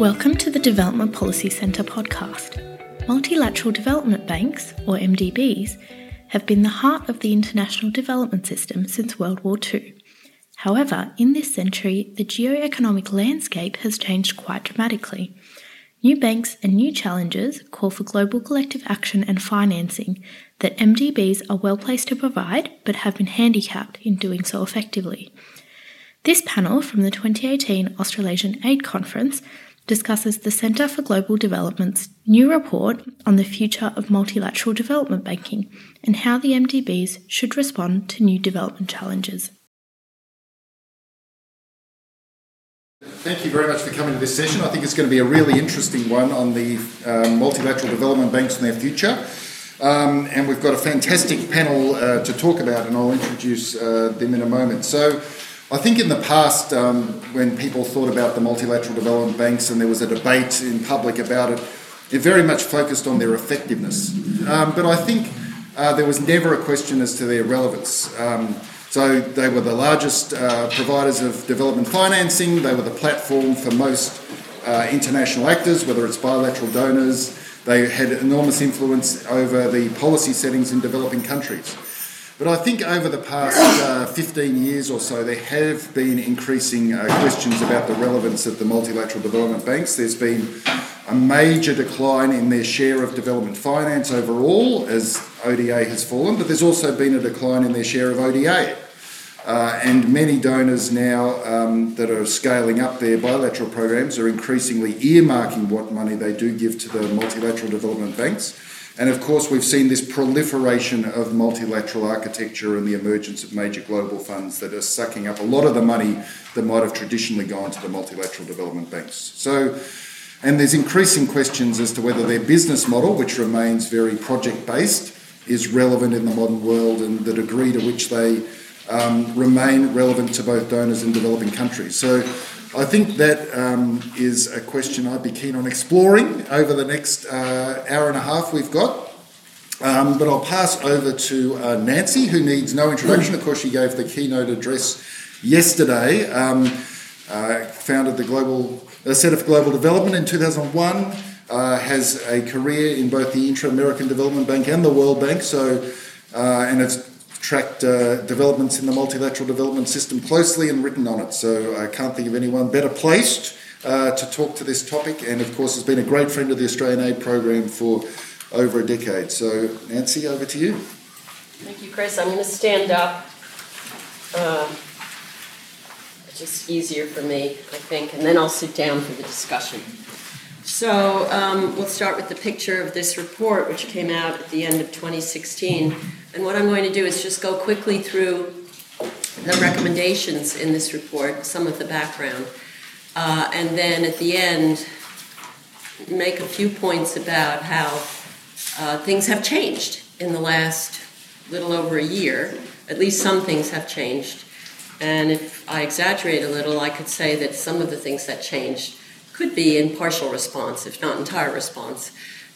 Welcome to the Development Policy Centre podcast. Multilateral development banks, or MDBs, have been the heart of the international development system since World War II. However, in this century, the geo-economic landscape has changed quite dramatically. New banks and new challenges call for global collective action and financing that MDBs are well placed to provide but have been handicapped in doing so effectively. This panel from the 2018 Australasian Aid Conference discusses the Centre for Global Development's new report on the future of multilateral development banking and how the MDBs should respond to new development challenges. Thank you very much for coming to this session. I think it's going to be a really interesting one on the um, multilateral development banks and their future. Um, and we've got a fantastic panel uh, to talk about, and I'll introduce uh, them in a moment. So, I think in the past, um, when people thought about the multilateral development banks and there was a debate in public about it, it very much focused on their effectiveness. Um, but I think uh, there was never a question as to their relevance. Um, so they were the largest uh, providers of development financing, they were the platform for most uh, international actors, whether it's bilateral donors, they had enormous influence over the policy settings in developing countries. But I think over the past uh, 15 years or so, there have been increasing uh, questions about the relevance of the multilateral development banks. There's been a major decline in their share of development finance overall as ODA has fallen, but there's also been a decline in their share of ODA. Uh, and many donors now um, that are scaling up their bilateral programs are increasingly earmarking what money they do give to the multilateral development banks. And of course, we've seen this proliferation of multilateral architecture and the emergence of major global funds that are sucking up a lot of the money that might have traditionally gone to the multilateral development banks. So, and there's increasing questions as to whether their business model, which remains very project based, is relevant in the modern world and the degree to which they um, remain relevant to both donors and developing countries. So I think that um, is a question I'd be keen on exploring over the next uh, hour and a half we've got. Um, but I'll pass over to uh, Nancy, who needs no introduction. Of course, she gave the keynote address yesterday. Um, uh, founded the global uh, Centre for Global Development in 2001. Uh, has a career in both the Inter-American Development Bank and the World Bank. So, uh, and it's tracked uh, developments in the multilateral development system closely and written on it. So I can't think of anyone better placed uh, to talk to this topic. And of course, has been a great friend of the Australian Aid Program for over a decade. So, Nancy, over to you. Thank you, Chris. I'm going to stand up. Uh, it's just easier for me, I think, and then I'll sit down for the discussion. So um, we'll start with the picture of this report, which came out at the end of 2016. And what I'm going to do is just go quickly through the recommendations in this report, some of the background, uh, and then at the end, make a few points about how uh, things have changed in the last little over a year. At least some things have changed. And if I exaggerate a little, I could say that some of the things that changed could be in partial response, if not entire response,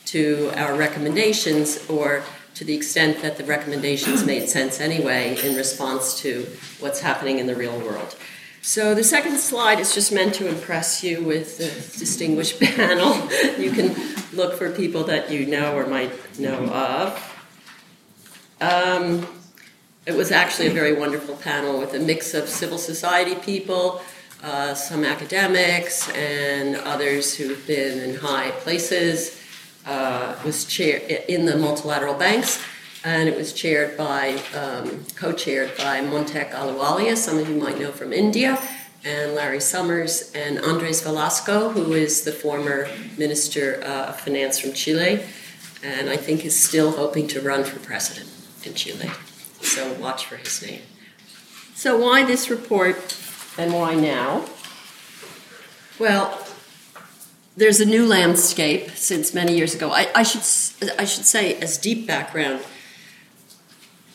to our recommendations or to the extent that the recommendations made sense anyway in response to what's happening in the real world. So the second slide is just meant to impress you with the distinguished panel. you can look for people that you know or might know of. Um, it was actually a very wonderful panel with a mix of civil society people, uh, some academics, and others who've been in high places uh, was chair in the multilateral banks, and it was chaired by, um, co-chaired by Montek Ahluwalia, some of you might know from India, and Larry Summers and Andres Velasco, who is the former Minister uh, of Finance from Chile, and I think is still hoping to run for president in Chile. So watch for his name. So why this report and why now? Well, there's a new landscape since many years ago. I, I should I should say as deep background.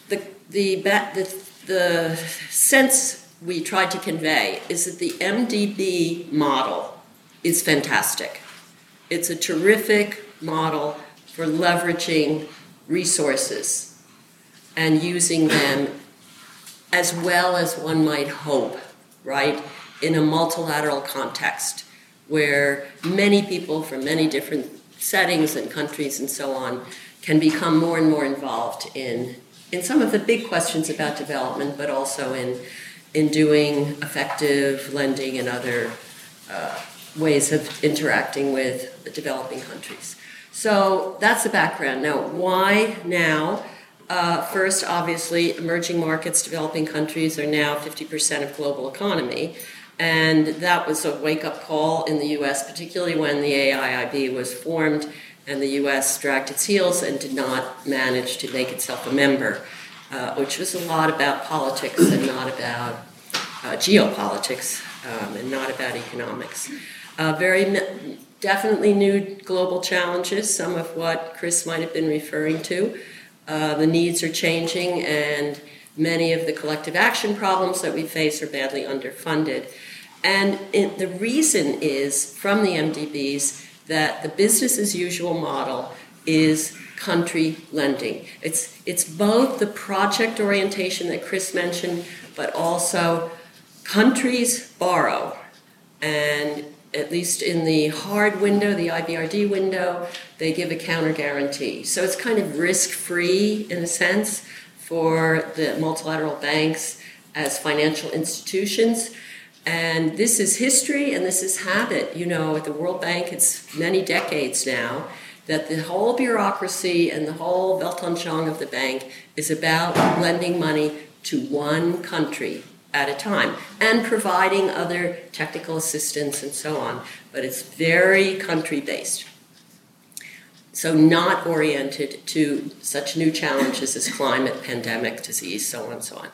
The the the the sense we tried to convey is that the MDB model is fantastic. It's a terrific model for leveraging resources and using them as well as one might hope, right, in a multilateral context where many people from many different settings and countries and so on can become more and more involved in, in some of the big questions about development, but also in, in doing effective lending and other uh, ways of interacting with developing countries. So that's the background. Now, why now? Uh, first, obviously, emerging markets, developing countries are now 50% of global economy. And that was a wake up call in the US, particularly when the AIIB was formed and the US dragged its heels and did not manage to make itself a member, uh, which was a lot about politics and not about uh, geopolitics um, and not about economics. Uh, very definitely new global challenges, some of what Chris might have been referring to. Uh, the needs are changing, and many of the collective action problems that we face are badly underfunded. And it, the reason is from the MDBs that the business as usual model is country lending. It's, it's both the project orientation that Chris mentioned, but also countries borrow. And at least in the hard window, the IBRD window, they give a counter guarantee. So it's kind of risk free in a sense for the multilateral banks as financial institutions. And this is history and this is habit. You know, at the World Bank, it's many decades now that the whole bureaucracy and the whole Weltanschauung of the bank is about lending money to one country at a time and providing other technical assistance and so on. But it's very country based. So, not oriented to such new challenges as climate, pandemic, disease, so on and so on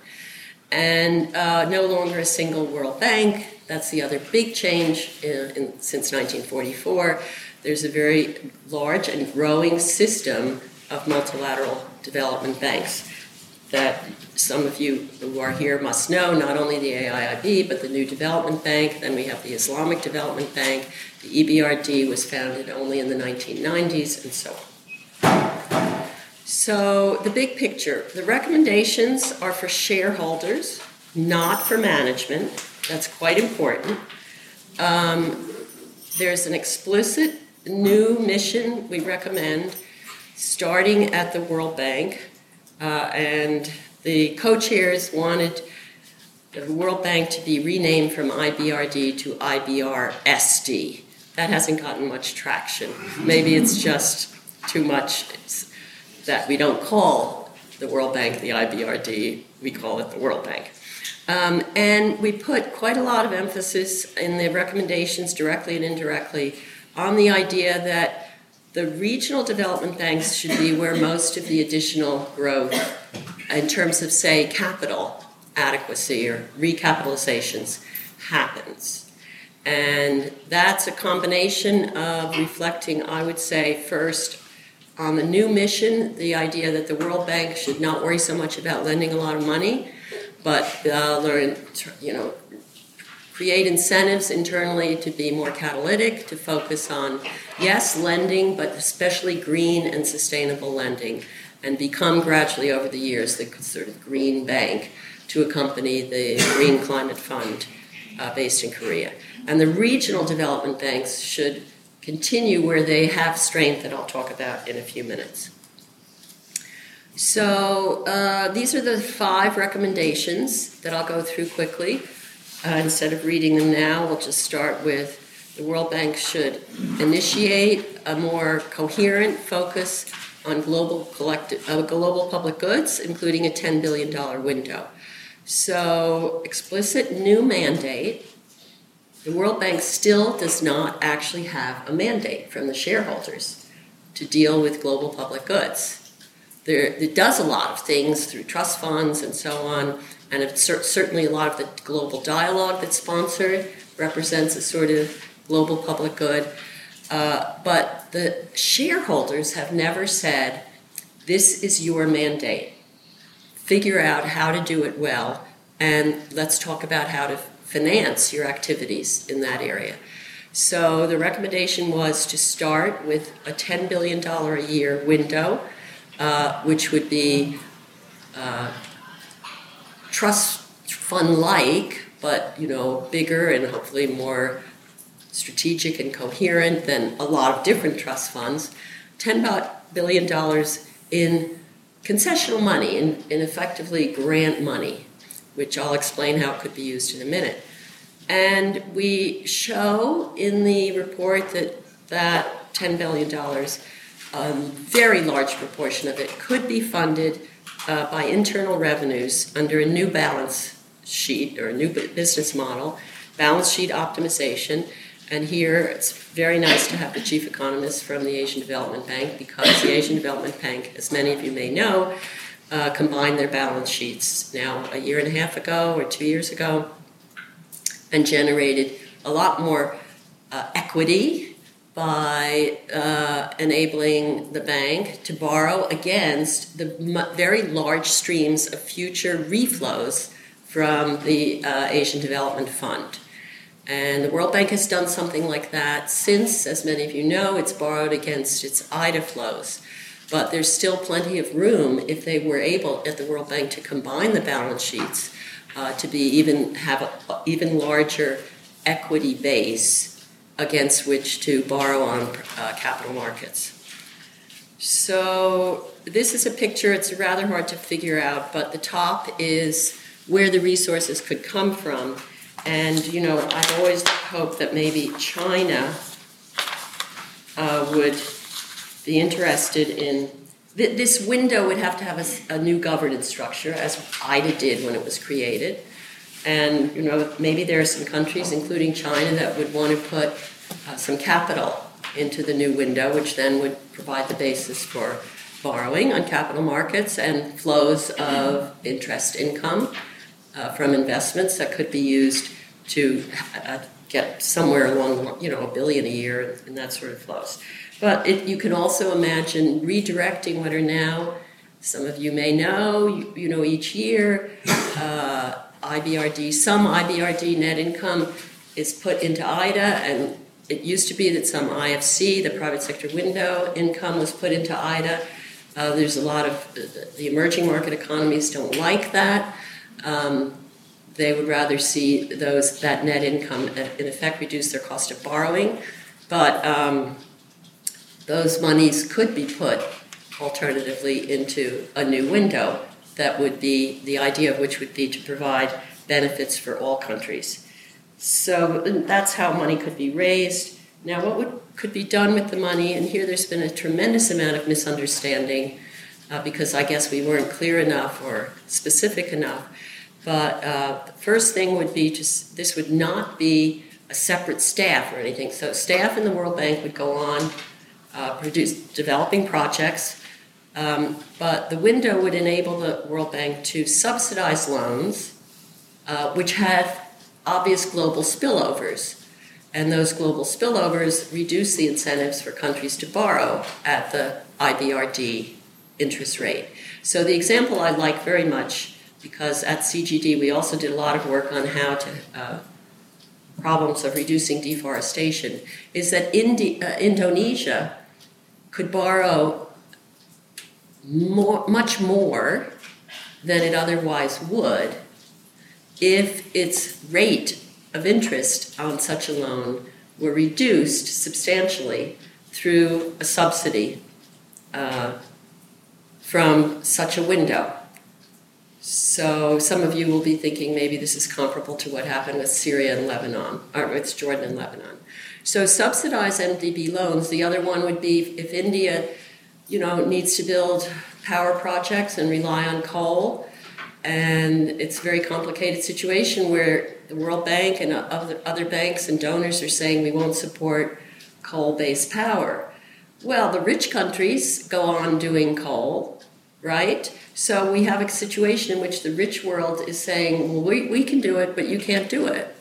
and uh, no longer a single World Bank. That's the other big change in, in, since 1944. There's a very large and growing system of multilateral development banks that some of you who are here must know, not only the AIIB, but the New Development Bank. Then we have the Islamic Development Bank. The EBRD was founded only in the 1990s, and so on. So, the big picture the recommendations are for shareholders, not for management. That's quite important. Um, there's an explicit new mission we recommend starting at the World Bank, uh, and the co chairs wanted the World Bank to be renamed from IBRD to IBRSD. That hasn't gotten much traction. Maybe it's just too much that we don't call the World Bank the IBRD, we call it the World Bank. Um, and we put quite a lot of emphasis in the recommendations, directly and indirectly, on the idea that the regional development banks should be where most of the additional growth, in terms of, say, capital adequacy or recapitalizations, happens. And that's a combination of reflecting, I would say, first on the new mission, the idea that the World Bank should not worry so much about lending a lot of money, but uh, learn, you know, create incentives internally to be more catalytic, to focus on, yes, lending, but especially green and sustainable lending, and become gradually over the years the sort of green bank to accompany the Green Climate Fund uh, based in Korea. And the regional development banks should continue where they have strength that I'll talk about in a few minutes. So, uh, these are the five recommendations that I'll go through quickly. Uh, instead of reading them now, we'll just start with the World Bank should initiate a more coherent focus on global collective, uh, global public goods, including a $10 billion window. So, explicit new mandate the World Bank still does not actually have a mandate from the shareholders to deal with global public goods. There, it does a lot of things through trust funds and so on, and it's certainly a lot of the global dialogue that's sponsored represents a sort of global public good. Uh, but the shareholders have never said, this is your mandate. Figure out how to do it well, and let's talk about how to finance your activities in that area. So the recommendation was to start with a $10 billion a year window, uh, which would be uh, trust fund like, but you know, bigger and hopefully more strategic and coherent than a lot of different trust funds. $10 billion in concessional money, in, in effectively grant money, which I'll explain how it could be used in a minute. And we show in the report that that $10 billion, a very large proportion of it could be funded uh, by internal revenues under a new balance sheet or a new business model, balance sheet optimization. And here it's very nice to have the chief economist from the Asian Development Bank because the Asian Development Bank, as many of you may know, uh, combined their balance sheets now a year and a half ago or two years ago and generated a lot more uh, equity by uh, enabling the bank to borrow against the m- very large streams of future reflows from the uh, Asian Development Fund. And the World Bank has done something like that since, as many of you know, it's borrowed against its IDA flows. But there's still plenty of room if they were able at the World Bank to combine the balance sheets uh, to be even have an even larger equity base against which to borrow on uh, capital markets. So this is a picture. It's rather hard to figure out, but the top is where the resources could come from. And you know, I've always hoped that maybe China uh, would be interested in this window would have to have a, a, new governance structure, as IDA did when it was created. And you know, maybe there are some countries, including China, that would want to put uh, some capital into the new window, which then would provide the basis for borrowing on capital markets and flows of interest income uh, from investments that could be used to uh, get somewhere along, you know, a billion a year and that sort of flows. But it, you can also imagine redirecting what are now, some of you may know, you, you know, each year, uh, IBRD, some IBRD net income is put into IDA, and it used to be that some IFC, the private sector window income, was put into IDA. Uh, there's a lot of the emerging market economies don't like that. Um, they would rather see those that net income uh, in effect reduce their cost of borrowing. But um, those monies could be put alternatively into a new window that would be the idea of which would be to provide benefits for all countries. So that's how money could be raised. Now, what would, could be done with the money? And here there's been a tremendous amount of misunderstanding uh, because I guess we weren't clear enough or specific enough. But uh, the first thing would be just this would not be a separate staff or anything. So, staff in the World Bank would go on uh, produce, developing projects, um, but the window would enable the World Bank to subsidize loans uh, which had obvious global spillovers. And those global spillovers reduce the incentives for countries to borrow at the IBRD interest rate. So, the example I like very much, because at CGD we also did a lot of work on how to uh, problems of reducing deforestation, is that Indi- uh, Indonesia could borrow more, much more than it otherwise would if its rate of interest on such a loan were reduced substantially through a subsidy uh, from such a window. So some of you will be thinking maybe this is comparable to what happened with Syria and Lebanon, or with Jordan and Lebanon. So subsidize MDB loans. The other one would be if India, you know, needs to build power projects and rely on coal, and it's a very complicated situation where the World Bank and other, other banks and donors are saying we won't support coal-based power. Well, the rich countries go on doing coal, right? So we have a situation in which the rich world is saying, well, we, we can do it, but you can't do it,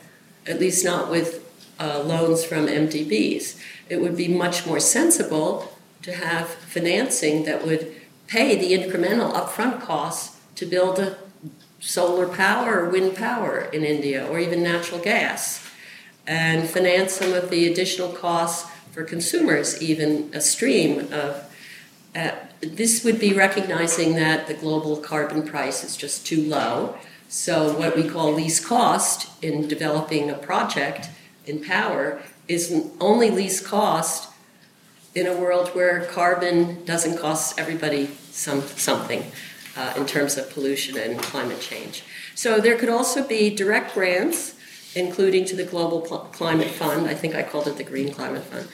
at least not with uh, loans from MDBs. It would be much more sensible to have financing that would pay the incremental upfront costs to build a solar power or wind power in India or even natural gas and finance some of the additional costs for consumers, even a stream of. Uh, this would be recognizing that the global carbon price is just too low. So, what we call least cost in developing a project in power is only least cost in a world where carbon doesn't cost everybody some, something uh, in terms of pollution and climate change. So there could also be direct grants, including to the Global Climate Fund. I think I called it the Green Climate Fund.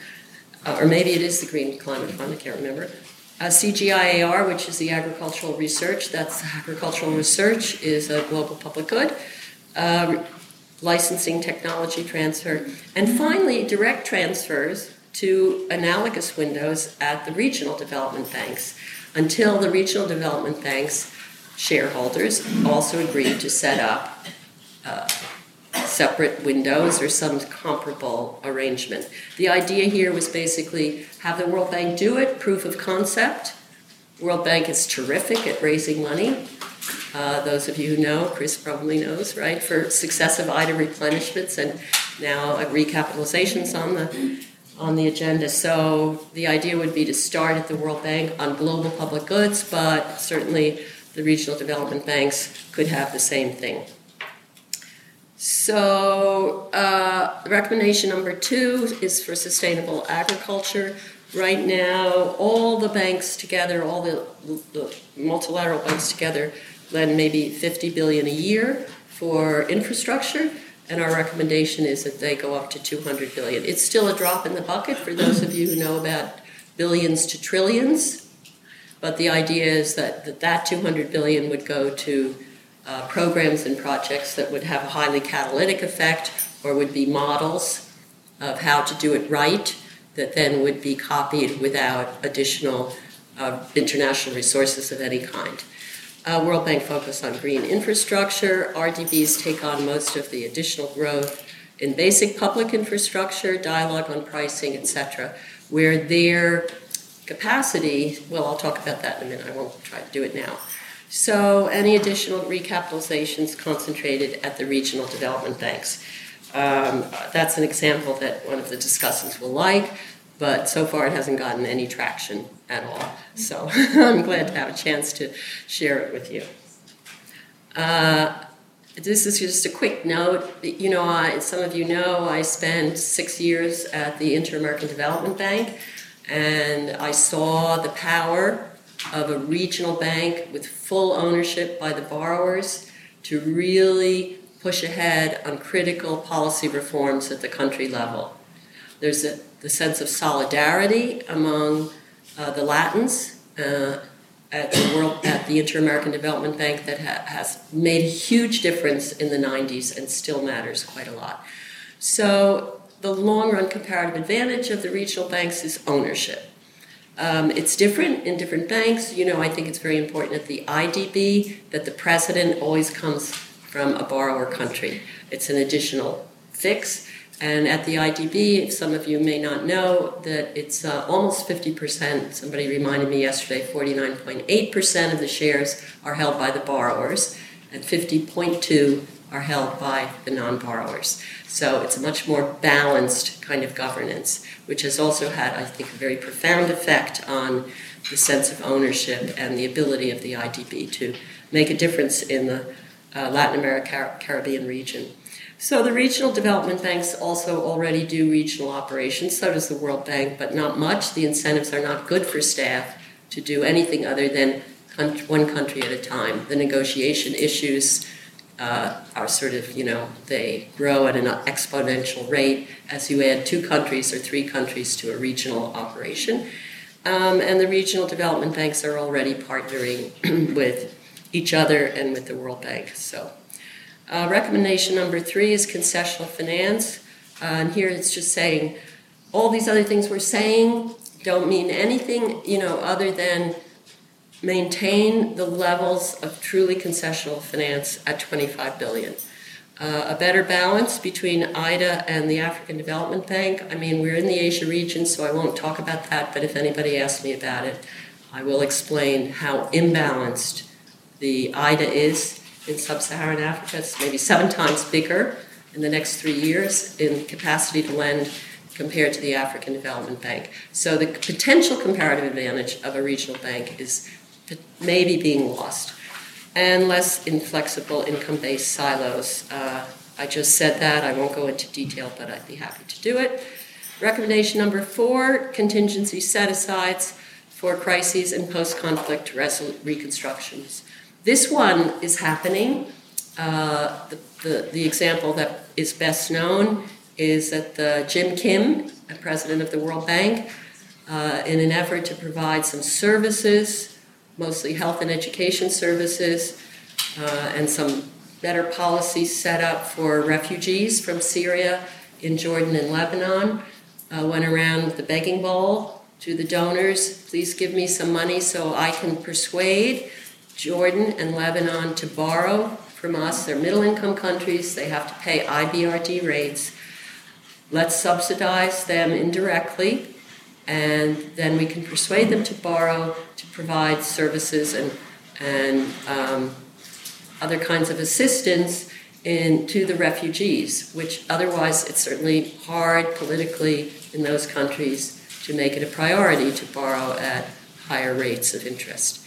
Uh, or maybe it is the Green Climate Fund, I can't remember. Uh, CGIAR, which is the agricultural research, that's agricultural research, is a global public good. Uh, licensing technology transfer. And finally, direct transfers to analogous windows at the regional development banks until the regional development banks shareholders also agreed to set up uh, separate windows or some comparable arrangement. The idea here was basically have the World Bank do it, proof of concept. World Bank is terrific at raising money. Uh, those of you who know, Chris probably knows, right, for successive IDA replenishments and now recapitalizations on the on the agenda. So the idea would be to start at the World Bank on global public goods, but certainly the regional development banks could have the same thing. So, uh, recommendation number two is for sustainable agriculture. Right now, all the banks together, all the, the multilateral banks together, lend maybe 50 billion a year for infrastructure and our recommendation is that they go up to 200 billion. It's still a drop in the bucket for those of you who know about billions to trillions, but the idea is that that, that 200 billion would go to uh, programs and projects that would have a highly catalytic effect or would be models of how to do it right that then would be copied without additional uh, international resources of any kind. Uh, World Bank focus on green infrastructure. RDBs take on most of the additional growth in basic public infrastructure, dialogue on pricing, etc., where their capacity, well, I'll talk about that in a minute, I won't try to do it now. So, any additional recapitalizations concentrated at the regional development banks. Um, that's an example that one of the discussants will like but so far it hasn't gotten any traction at all. So I'm glad to have a chance to share it with you. Uh, this is just a quick note. You know, I, some of you know I spent six years at the Inter American Development Bank, and I saw the power of a regional bank with full ownership by the borrowers to really push ahead on critical policy reforms at the country level. There's a the sense of solidarity among uh, the Latins uh, at the world at the Inter-American Development Bank that ha- has made a huge difference in the 90s and still matters quite a lot. So the long-run comparative advantage of the regional banks is ownership. Um, it's different in different banks. You know, I think it's very important at the IDB that the president always comes from a borrower country. It's an additional fix. And at the IDB, some of you may not know that it's uh, almost 50%. Somebody reminded me yesterday 49.8% of the shares are held by the borrowers, and 50.2 are held by the non borrowers. So it's a much more balanced kind of governance, which has also had, I think, a very profound effect on the sense of ownership and the ability of the IDB to make a difference in the uh, Latin America Caribbean region. So the regional development banks also already do regional operations, so does the World Bank, but not much. The incentives are not good for staff to do anything other than one country at a time. The negotiation issues uh, are sort of, you know, they grow at an exponential rate as you add two countries or three countries to a regional operation. Um, and the regional development banks are already partnering with each other and with the World Bank. So uh, recommendation number three is concessional finance. Uh, and here it's just saying all these other things we're saying don't mean anything, you know, other than maintain the levels of truly concessional finance at 25 billion. Uh, a better balance between IDA and the African Development Bank. I mean, we're in the Asia region, so I won't talk about that, but if anybody asks me about it, I will explain how imbalanced the IDA is in sub-Saharan Africa. It's maybe seven times bigger in the next three years in capacity to lend compared to the African Development Bank. So the potential comparative advantage of a regional bank is maybe being lost. And less inflexible income-based silos. Uh, I just said that. I won't go into detail, but I'd be happy to do it. Recommendation number four contingency set asides for crises and post conflict reconstructions. This one is happening. Uh, the, the, the, example that is best known is that the Jim Kim, president of the World Bank, uh, in an effort to provide some services, mostly health and education services, uh, and some better policies set up for refugees from Syria in Jordan and Lebanon, uh, went around with the begging bowl to the donors please give me some money so I can persuade Jordan and Lebanon to borrow from us. They're middle income countries, they have to pay IBRD rates. Let's subsidize them indirectly, and then we can persuade them to borrow to provide services and, and um, other kinds of assistance in, to the refugees, which otherwise it's certainly hard politically in those countries to make it a priority to borrow at higher rates of interest.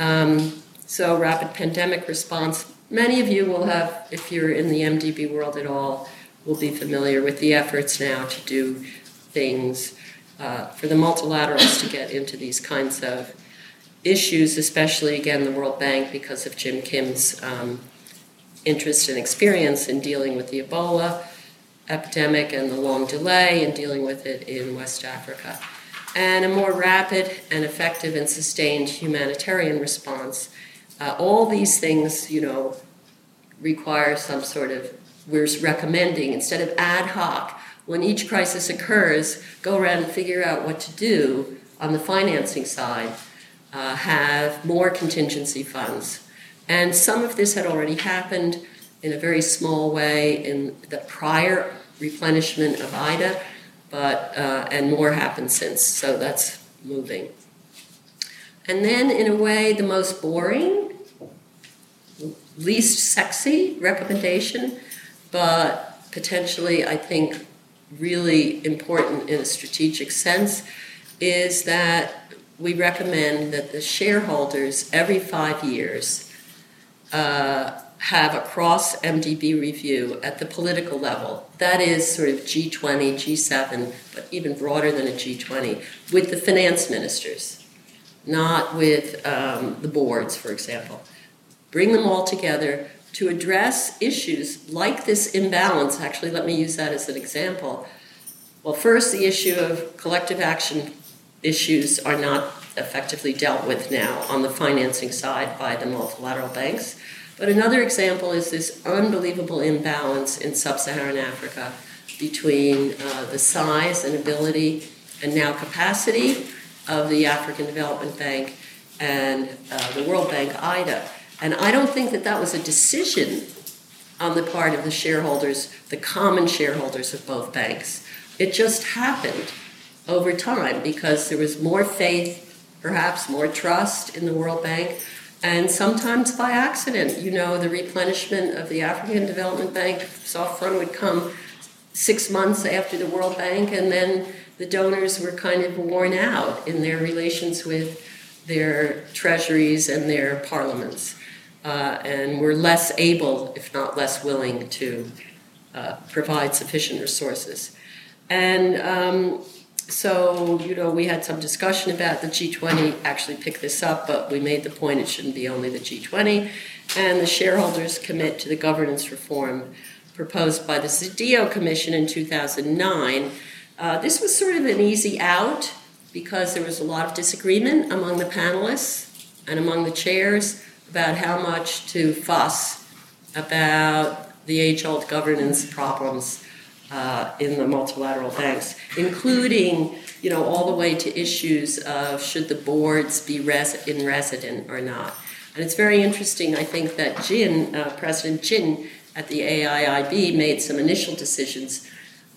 Um, so, rapid pandemic response. Many of you will have, if you're in the MDB world at all, will be familiar with the efforts now to do things uh, for the multilaterals to get into these kinds of issues, especially again the World Bank because of Jim Kim's um, interest and experience in dealing with the Ebola epidemic and the long delay in dealing with it in West Africa. And a more rapid and effective and sustained humanitarian response. Uh, all these things, you know, require some sort of, we're recommending, instead of ad hoc, when each crisis occurs, go around and figure out what to do on the financing side, uh, have more contingency funds. And some of this had already happened in a very small way in the prior replenishment of IDA, but uh, and more happened since. So that's moving. And then, in a way, the most boring, least sexy recommendation, but potentially, I think, really important in a strategic sense, is that we recommend that the shareholders every five years uh, have a cross MDB review at the political level. That is sort of G20, G7, but even broader than a G20, with the finance ministers, not with um, the boards, for example. Bring them all together to address issues like this imbalance. Actually, let me use that as an example. Well, first, the issue of collective action issues are not effectively dealt with now on the financing side by the multilateral banks. But another example is this unbelievable imbalance in sub Saharan Africa between uh, the size and ability and now capacity of the African Development Bank and uh, the World Bank, IDA. And I don't think that that was a decision on the part of the shareholders, the common shareholders of both banks. It just happened over time because there was more faith, perhaps more trust in the World Bank and sometimes by accident. You know, the replenishment of the African Development Bank soft fund would come six months after the World Bank, and then the donors were kind of worn out in their relations with their treasuries and their parliaments, uh, and were less able, if not less willing, to uh, provide sufficient resources. And um, so, you know, we had some discussion about the G20 actually picked this up, but we made the point it shouldn't be only the G20. And the shareholders commit to the governance reform proposed by the Zedillo Commission in 2009. Uh, this was sort of an easy out because there was a lot of disagreement among the panelists and among the chairs about how much to fuss about the age old governance problems uh, in the multilateral banks, including you know all the way to issues of should the boards be res- in resident or not. And it's very interesting. I think that Jin, uh, President Jin at the AIIB, made some initial decisions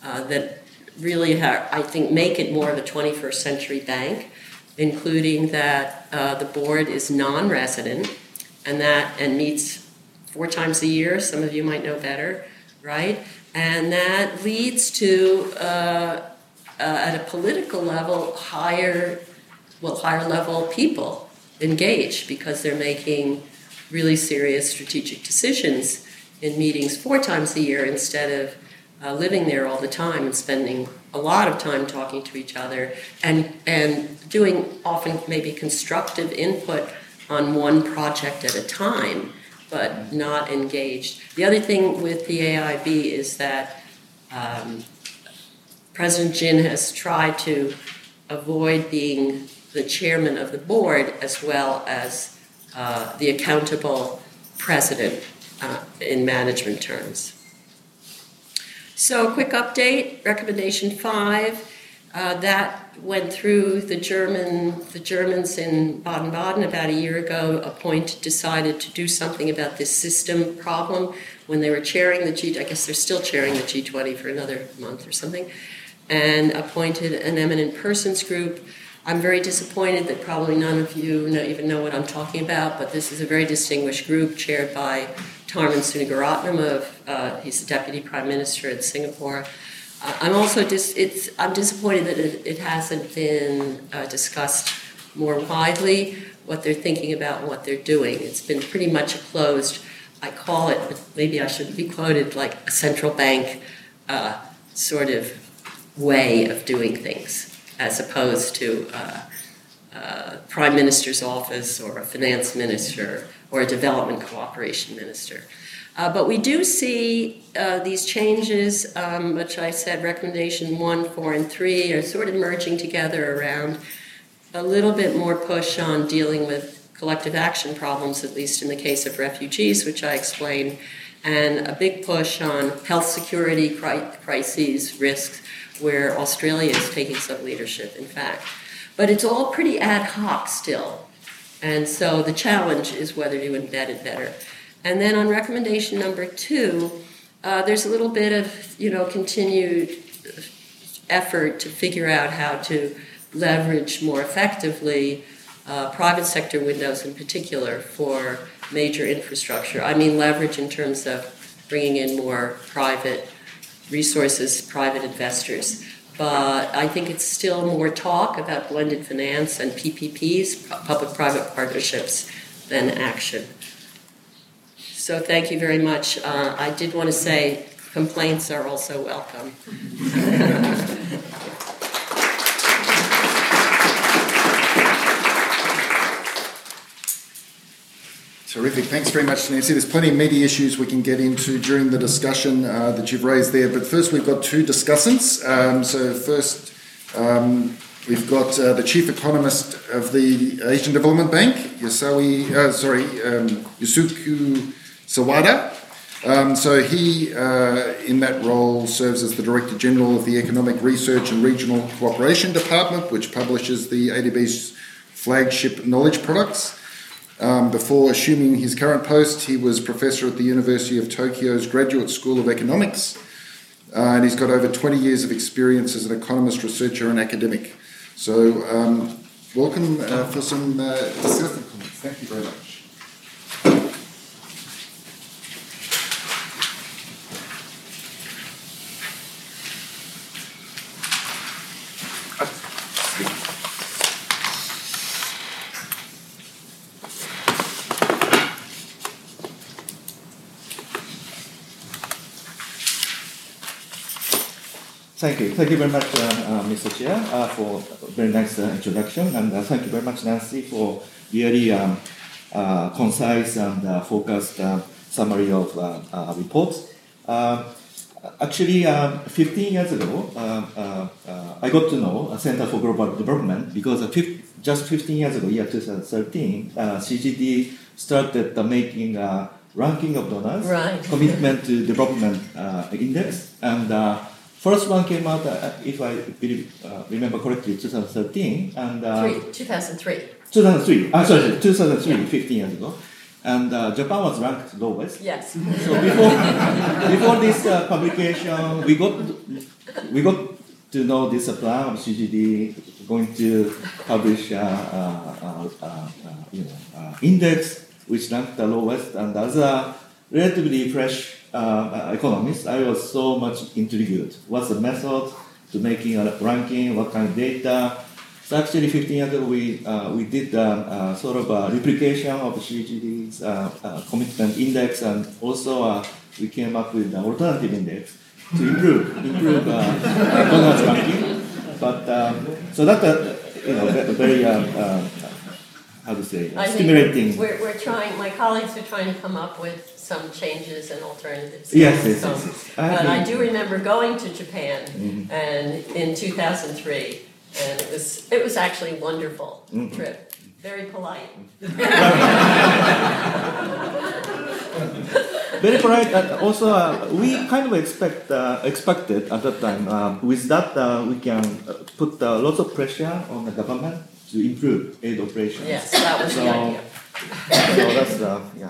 uh, that really, ha- I think, make it more of a 21st century bank, including that uh, the board is non-resident and that and meets four times a year. Some of you might know better, right? And that leads to, uh, uh, at a political level, higher, well, higher level people engaged because they're making really serious strategic decisions in meetings four times a year instead of uh, living there all the time and spending a lot of time talking to each other and, and doing often maybe constructive input on one project at a time, but not engaged. The other thing with the AIIB is that um, President Jin has tried to avoid being the chairman of the board as well as uh, the accountable president uh, in management terms. So, a quick update. Recommendation five. Uh, that went through the German. The Germans in Baden-Baden about a year ago appointed, decided to do something about this system problem when they were chairing the G. I guess they're still chairing the G20 for another month or something, and appointed an eminent persons group. I'm very disappointed that probably none of you know, even know what I'm talking about, but this is a very distinguished group chaired by Tharman Shanmugaratnam of uh, he's the deputy prime minister in Singapore. I'm also dis- it's I'm disappointed that it, it hasn't been uh, discussed more widely what they're thinking about and what they're doing. It's been pretty much a closed. I call it, maybe I should be quoted like a central bank uh, sort of way of doing things, as opposed to uh, uh, prime minister's office or a finance minister or a development cooperation minister. Uh, but we do see uh, these changes, um, which I said recommendation one, four, and three are sort of merging together around a little bit more push on dealing with collective action problems, at least in the case of refugees, which I explained, and a big push on health security crises, risks, where Australia is taking some leadership, in fact. But it's all pretty ad hoc still. And so the challenge is whether to embed it better. And then on recommendation number two, uh, there's a little bit of you know continued effort to figure out how to leverage more effectively uh, private sector windows in particular for major infrastructure. I mean leverage in terms of bringing in more private resources, private investors. But I think it's still more talk about blended finance and PPPs, public private partnerships, than action. So thank you very much. Uh, I did want to say complaints are also welcome. Terrific. Thanks very much, Nancy. There's plenty of meaty issues we can get into during the discussion uh, that you've raised there. But first, we've got two discussants. Um, so, first, um, we've got uh, the chief economist of the Asian Development Bank, Yasawi, uh, sorry, um, Yusuke Sawada. Um, so, he, uh, in that role, serves as the Director General of the Economic Research and Regional Cooperation Department, which publishes the ADB's flagship knowledge products. Um, before assuming his current post, he was professor at the University of Tokyo's Graduate School of Economics, uh, and he's got over 20 years of experience as an economist, researcher, and academic. So, um, welcome uh, for some uh, discussion. Thank you very much. Thank you. Thank you very much, uh, uh, Mr. Chair, uh, for a very nice uh, introduction. And uh, thank you very much, Nancy, for really um, uh, concise and uh, focused uh, summary of uh, reports. Um, actually, um, 15 years ago, I got to know a Center for Global Development because just 15 years ago, year 2013, CGD started making a ranking of donors, right. commitment to development index, and First one came out, uh, if I believe, uh, remember correctly, 2013. And, uh, Three, 2003. 2003. Ah, sorry, 2003, yeah. 15 years ago. And uh, Japan was ranked lowest. Yes. So before, before this uh, publication, we got, we got to know this plan of CGD going to publish uh, you know, index which ranked the lowest. And as a relatively fresh uh, economist, I was so much intrigued. What's the method to making a ranking? What kind of data? So actually, 15 years ago, we uh, we did um, uh, sort of a replication of CGD's uh, uh, commitment index and also we came up with an alternative index to improve improve uh, ranking. But um, so that's a you know very uh, how to say I think stimulating. We're, we're trying, my colleagues are trying to come up with some changes and alternatives. Yes, yes, So- yes, yes. I But I do remember going to Japan Mhm. and in 2003, and it was, it was actually a wonderful Mhm. trip, very polite. Very polite. And also, uh, we kind of expect uh, expected at that time. Um, with that, uh, we can uh, put uh, lots of pressure on the government to improve aid operations. Yes, that was the So- idea. so that's the, yeah.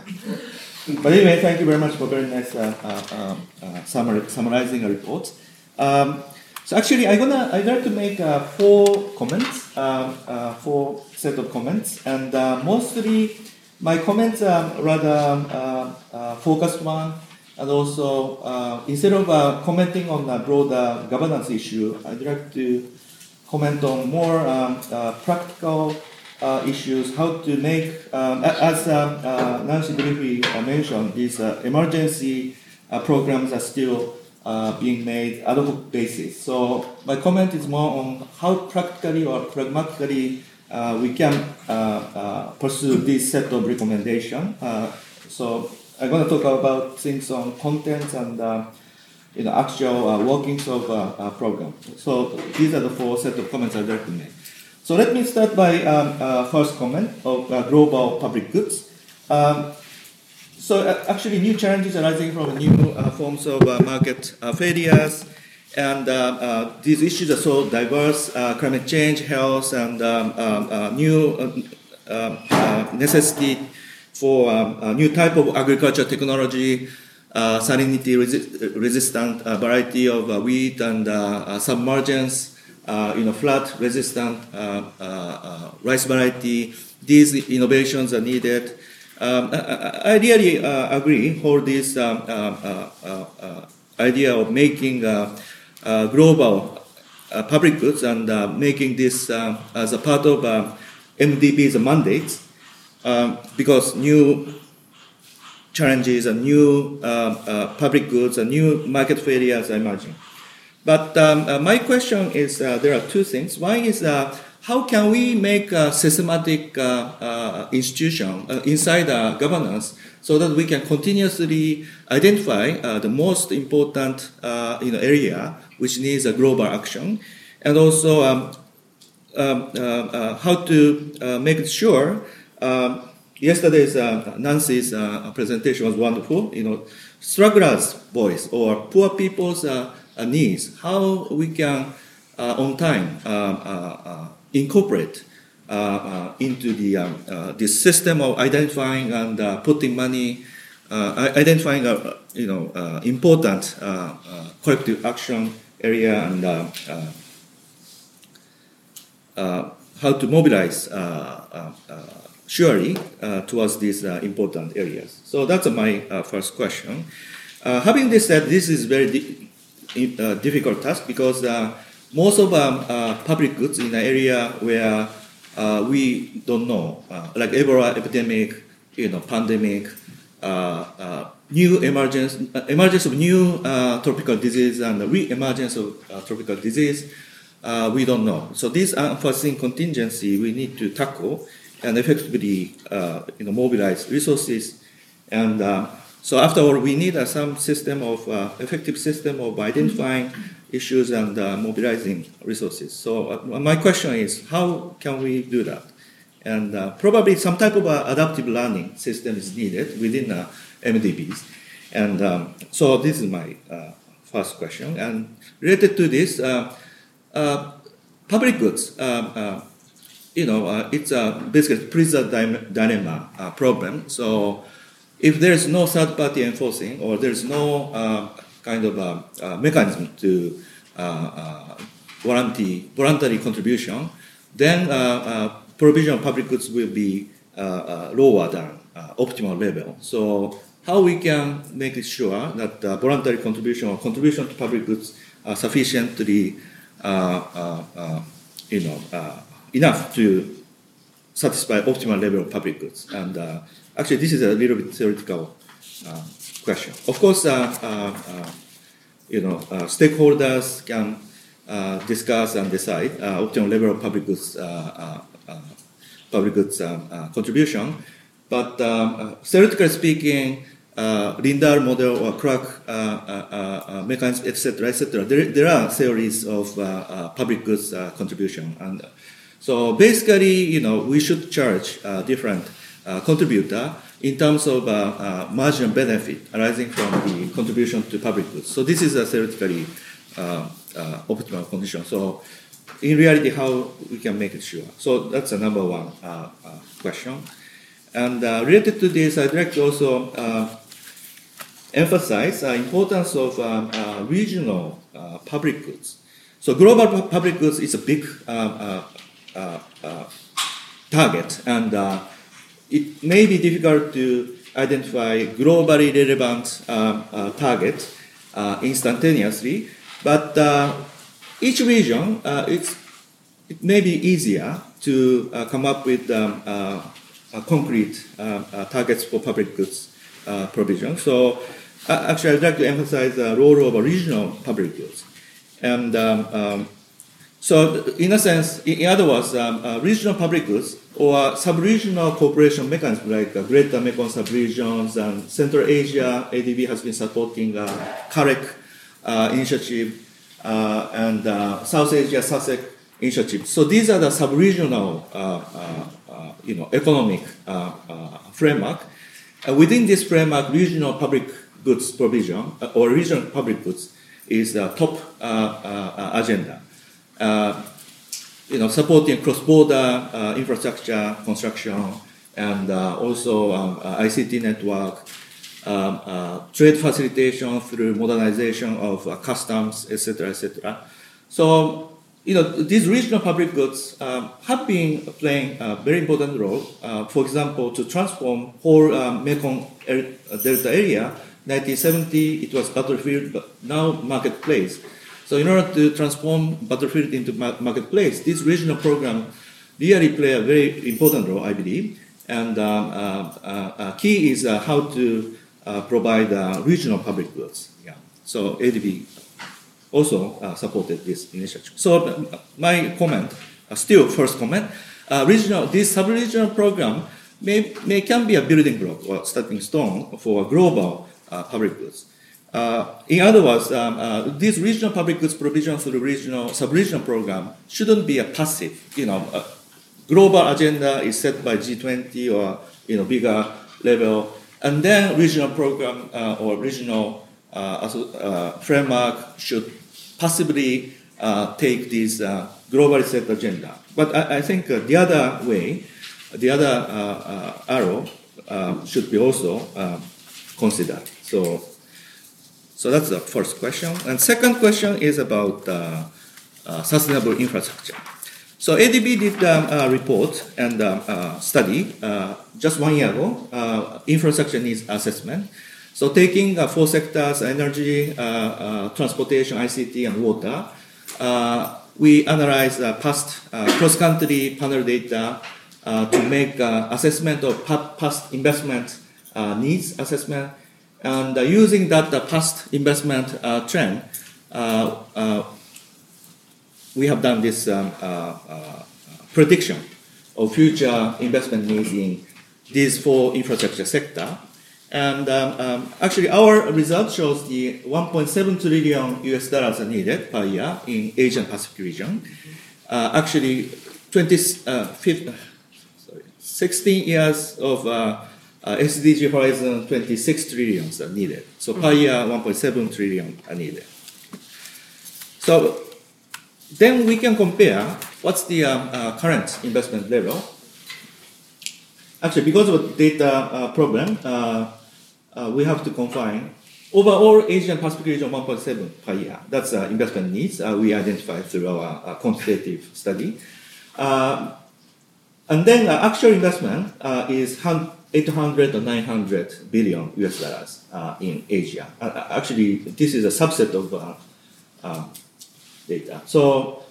But anyway, thank you very much for very nice uh, uh, um, uh, summary, summarizing a report. Um, so actually, I'm gonna I'd like to make uh, four comments, um, uh, four set of comments, and uh, mostly my comments are rather uh, uh, focused one, and also uh, instead of uh, commenting on a broader governance issue, I'd like to comment on more um, uh, practical uh, issues, how to make, um, as um, uh, Nancy briefly mentioned, these emergency programs are still being made ad hoc basis. So my comment is more on how practically or pragmatically we can pursue this set of recommendation. Uh, so I'm going to talk about things on contents and you know, actual uh, workings of uh, uh, program. So these are the four set of comments I'd like to make. So let me start by um, uh, first comment of uh, global public goods. Um, so actually, new challenges arising from new forms of market failures, and uh, uh, these issues are so diverse: uh, climate change, health, and um, um, new um, necessity for um, a new type of agriculture technology, salinity resi- resistant uh, variety of uh, wheat and uh, uh, submergence, uh, you know, flood resistant uh, uh, uh, rice variety. These innovations are needed. Um, I, I- really uh, agree for this um, uh, uh, uh, uh, idea of making uh, uh, global uh, public goods and uh, making this uh, as a part of uh, MDB's mandates um, because new challenges and new uh, uh, public goods and new market failures emerging. But um, uh, my question is uh, there are two things. One is how can we make a systematic institution inside uh, governance so that we can continuously identify the most important you know, area which needs a global action and also um, um, uh, uh, how to uh, make sure. Um, yesterday's uh, Nancy's uh, presentation was wonderful. You know, strugglers' voice or poor people's uh, uh, needs. How we can, uh, on time, incorporate into the um, this system of identifying and putting money, identifying a you know important collective action area and. Uh, how to mobilize uh, uh, uh, surely uh, towards these uh, important areas. So that's my uh, first question. Having this said, this is very di- difficult task because most of um, public goods in an area where we don't know, like Ebola epidemic, you know, pandemic, new emergence, emergence of new uh, tropical disease and the re-emergence of uh, tropical disease, uh, we don't know. So this unforeseen contingency we need to tackle and effectively, uh, you know, mobilize resources. And uh, so after all, we need uh, some system of effective system of identifying issues and mobilizing resources. So my question is, how can we do that? And uh, probably some type of uh, adaptive learning system is needed within uh, MDBs. And um, so this is my first question. And related to this, public goods, you know, uh, it's a basically prison dim- dilemma uh, problem. So if there's no third party enforcing or there's no uh, kind of uh, mechanism to uh, uh, warranty, voluntary contribution, then uh, provision of public goods will be lower than optimal level. So how we can make sure that voluntary contribution or contribution to public goods are sufficiently, you know, enough to satisfy optimal level of public goods. And uh, actually, this is a little bit theoretical um, question. Of course, uh, uh, uh, you know, stakeholders can discuss and decide optimal level of public goods public goods um, contribution. But um, theoretically speaking, uh, Lindahl model or Clarke uh, uh, mechanism, etc., etc. There, there are theories of public goods contribution, and so basically, you know, we should charge different contributor in terms of marginal benefit arising from the contribution to public goods. So this is a theoretically optimal condition. So in reality, how we can make it sure? So that's a number one question. And uh, related to this, I'd like to also uh, emphasize the importance of uh, regional uh, public goods. So global public goods is a big uh, Uh, uh, target, and uh, it may be difficult to identify globally relevant target instantaneously, but each region, it's, it may be easier to come up with um, concrete targets for public goods provision. So uh, actually, I'd like to emphasize the role of regional public goods. And um, um, so, in a sense, in, other words, um, uh, regional public goods or sub-regional cooperation mechanisms like uh, Greater Mekong sub-regions and Central Asia, ADB has been supporting uh, CAREC uh, initiative uh, and uh, South Asia SASEC initiative. So these are the sub-regional, you know, economic framework. within this framework, regional public goods provision uh, or regional public goods is the top uh, uh, agenda. You know, supporting cross-border infrastructure construction and also um, ICT network, um, uh, trade facilitation through modernization of uh, customs, etc., etc. So, you know, these regional public goods um, have been playing a very important role. Uh, for example, to transform whole Mekong Delta area 1970, it was battlefield, but now marketplace. So in order to transform battlefield into marketplace, this regional program really play a very important role, I believe. And um, uh, uh, key is uh, how to provide regional public goods. Yeah. So ADB also supported this initiative. So my comment, still first comment, regional, this sub-regional program may, may can be a building block or starting stone for global public goods. Uh, in other words, um, uh, this regional public goods provision through regional sub-regional program shouldn't be a passive. You know, global agenda is set by G20 or you know bigger level, and then regional program uh, or regional uh, uh, framework should possibly take this globally set agenda. But I, I think the other way, the other arrow should be also considered. So, so that's the first question. And second question is about uh, uh, sustainable infrastructure. So ADB did um, a report and um, uh, study uh, just one year ago, uh, infrastructure needs assessment. So taking uh, four sectors, energy, transportation, ICT, and water, we analyzed past cross-country panel data to make assessment of past investment needs assessment and uh, using that the past investment uh, trend, uh, we have done this um, prediction of future investment needs in these four infrastructure sector. And um, um, actually, our result shows the 1.7 trillion US dollars are needed per year in Asian Pacific region. Uh, actually, 20, uh, 15, sorry, 16 years of uh, uh, SDG Horizon 26 trillions are needed. So per year, 1.7 trillion are needed. So then we can compare what's the um, uh, current investment level. Actually, because of data uh, problem, uh, uh, we have to confine overall Asian Pacific region 1.7 per year. That's uh, investment needs we identified through our quantitative study. and then actual investment is 800 or 900 billion US dollars uh, in Asia. Uh, uh, actually, this is a subset of uh, uh data. So,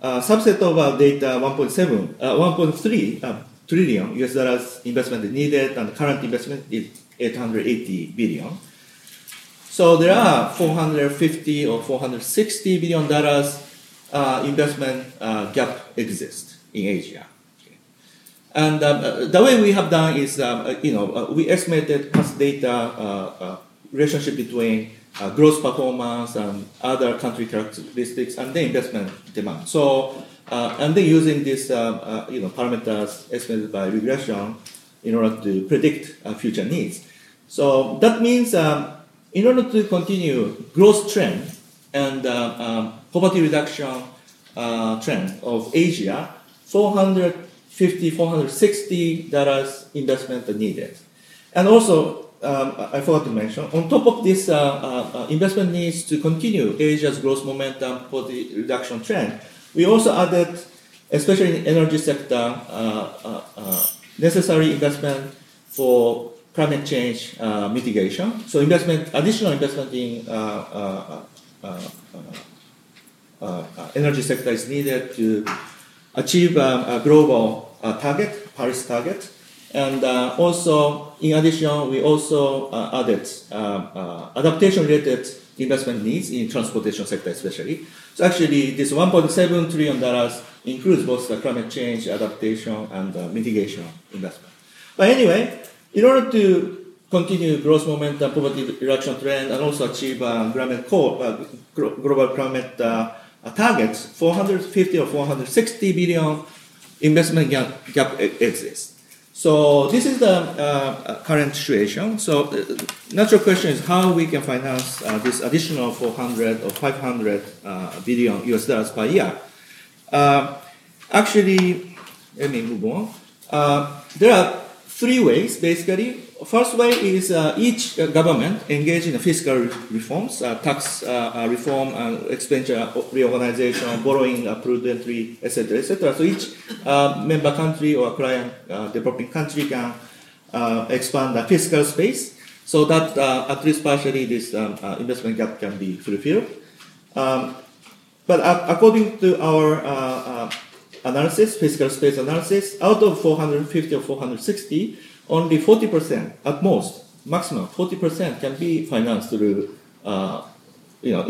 uh, subset of data 1.7, 1.3 trillion US dollars investment needed, and current investment is 880 billion. So there are 450 or 460 billion dollars investment gap exists in Asia. And um, uh, the way we have done is, um, uh, you know, uh, we estimated past data relationship between growth performance and other country characteristics and the investment demand. So, and then using these, you know, parameters estimated by regression in order to predict future needs. So that means um, in order to continue growth trend and uh, um, poverty reduction uh, trend of Asia, 450, 460 dollars investment needed. And also, um, I forgot to mention, on top of this uh, uh, investment needs to continue Asia's growth momentum for the reduction trend, we also added, especially in the energy sector, uh, uh, necessary investment for climate change uh, mitigation. So investment, additional investment in uh, uh, energy sector is needed to achieve a global target, Paris target. And also, in addition, we also added um, adaptation-related investment needs in transportation sector especially. So actually, this 1.7 trillion dollars includes both the climate change adaptation and uh, mitigation investment. But anyway, in order to continue growth momentum, poverty reduction trend, and also achieve uh, climate core, uh, global climate uh, targets, 450 or 460 billion investment gap, gap exists. So this is the uh, current situation. So uh, natural question is how we can finance uh, this additional 400 or 500 uh, billion US dollars per year. Uh, actually, let me move on. Uh, there are three ways, basically. First way is uh, each uh, government engage in fiscal reforms, uh, tax uh, uh, reform, expenditure reorganization, borrowing prudently, etc., etc. So each member country or client developing country can expand the fiscal space so that at least partially this um, investment gap can be fulfilled. Um, but according to our analysis, fiscal space analysis, out of 450 or 460, only 40% at most, maximum 40% can be financed through, uh, you know,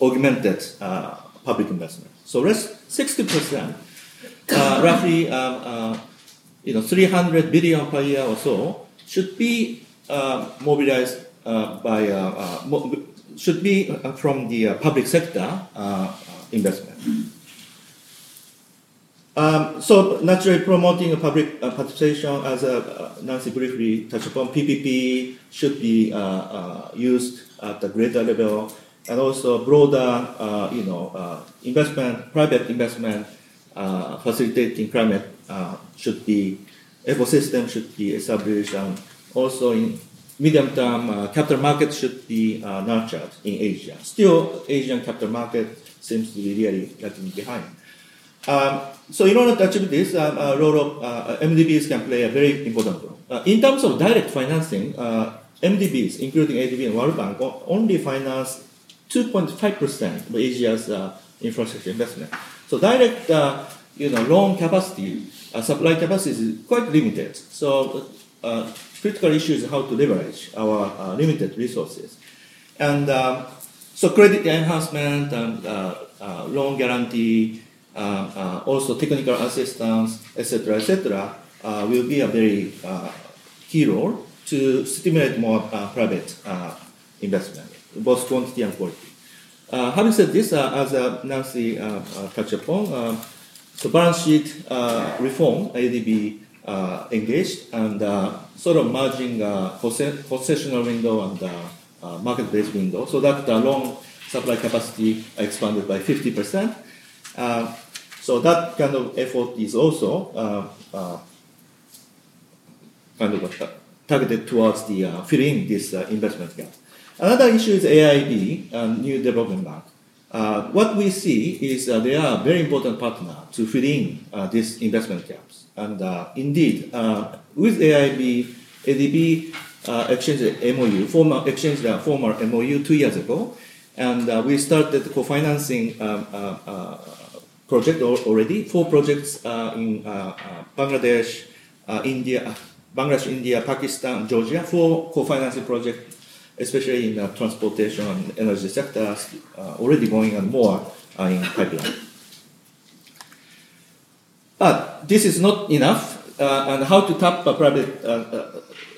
augmented uh, public investment. So rest 60%, uh, roughly, um, uh, you know, 300 billion per year or so should be uh, mobilized uh, by, should be from the public sector investment. Um, so naturally promoting a public uh, participation, as uh, Nancy briefly touched upon, PPP should be uh, uh, used at a greater level, and also broader, uh, you know, uh, investment, private investment, facilitating climate should be ecosystem should be established, and also in medium term, capital market should be nurtured in Asia. Still, Asian capital market seems to be really lagging behind. Um, so in order to achieve this, um, uh, role of uh, MDBs can play a very important role. Uh, in terms of direct financing, uh, MDBs, including ADB and World Bank, only finance 2.5% of Asia's uh, infrastructure investment. So direct, uh, you know, loan capacity, supply capacity is quite limited. So critical issue is how to leverage our limited resources. And um, so credit enhancement and loan guarantee uh, uh, Uh, uh, also technical assistance, etc., etc., uh, will be a very uh, key role to stimulate more private investment, both quantity and quality. having said this, as Nancy touched upon, the balance sheet reform, ADB engaged, and sort of merging uh, concessional window and market-based window, so that the long supply capacity expanded by 50%. Uh, so that kind of effort is also uh, uh, kind of targeted towards the filling this investment gap. Another issue is AIIB, New Development Bank. Uh, what we see is uh, they are a very important partner to fill in uh, these investment gaps. And indeed, with AIIB, ADB exchanged MOU, former exchanged a former MOU two years ago, and we started co-financing um, project already, four projects uh, in uh, uh, Bangladesh, uh, India, uh, Bangladesh, India, Pakistan, Georgia for co-financing projects, especially in the transportation and energy sectors, already going on more in pipeline. But this is not enough, and how to tap private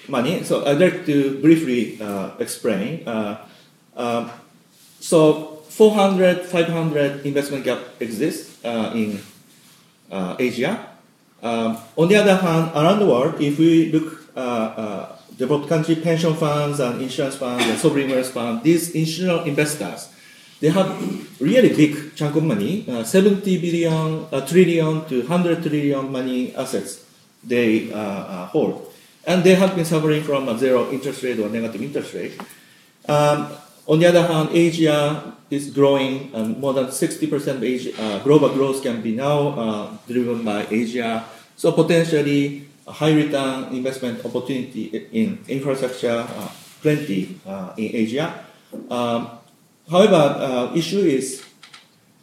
money. So I'd like to briefly explain. Um, so 400, 500 investment gap exists in Asia. Um, on the other hand, around the world, if we look uh, uh, developed country pension funds and insurance funds and sovereign wealth funds, these institutional investors, they have really big chunk of money, uh, 70 billion, uh, trillion to 100 trillion money assets they uh, uh, hold. And they have been suffering from a zero interest rate or negative interest rate. Um, on the other hand, Asia is growing, and more than 60% of Asia, uh, global growth can be now uh, driven by Asia. So potentially, a high return investment opportunity in infrastructure, uh, plenty uh, in Asia. Um, however, uh, issue is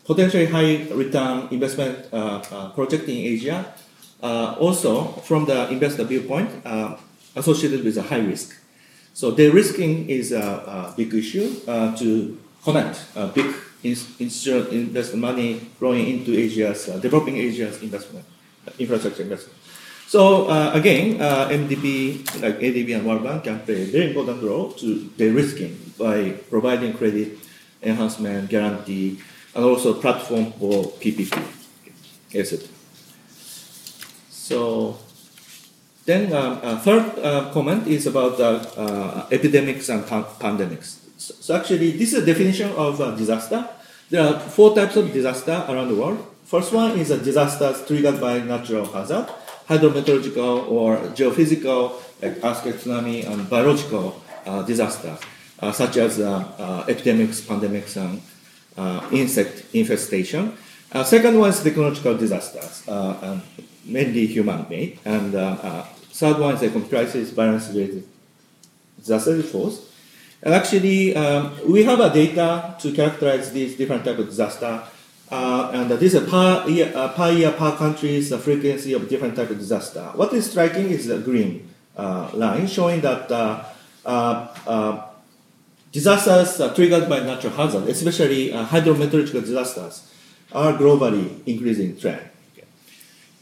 potentially high return investment uh, project in Asia. also, from the investor viewpoint, associated with a high risk. So de-risking is a, a big issue uh, to connect uh, big institutional invest money flowing into Asia's, uh, developing Asia's investment, infrastructure investment. So uh, again, uh, MDB, like ADB and World Bank can play a very important role to de-risking by providing credit enhancement, guarantee, and also platform for PPP, etc. So then uh, third uh, comment is about epidemics and pandemics. So, so, actually, this is a definition of disaster. There are four types of disaster around the world. First one is a disaster triggered by natural hazard, hydrometeorological or geophysical, like earthquake, tsunami, and biological uh, disasters, uh, such as uh, epidemics, pandemics, and insect infestation. second one is technological disasters, mainly human-made, and Third one is a crisis balance with disaster force. And actually, um, we have a data to characterize these different type of disaster. Uh, and this is per year, uh, per year, per country's frequency of different type of disaster. What is striking is the green uh, line showing that uh, uh, uh, disasters triggered by natural hazard, especially hydrometeorological disasters, are globally increasing trend.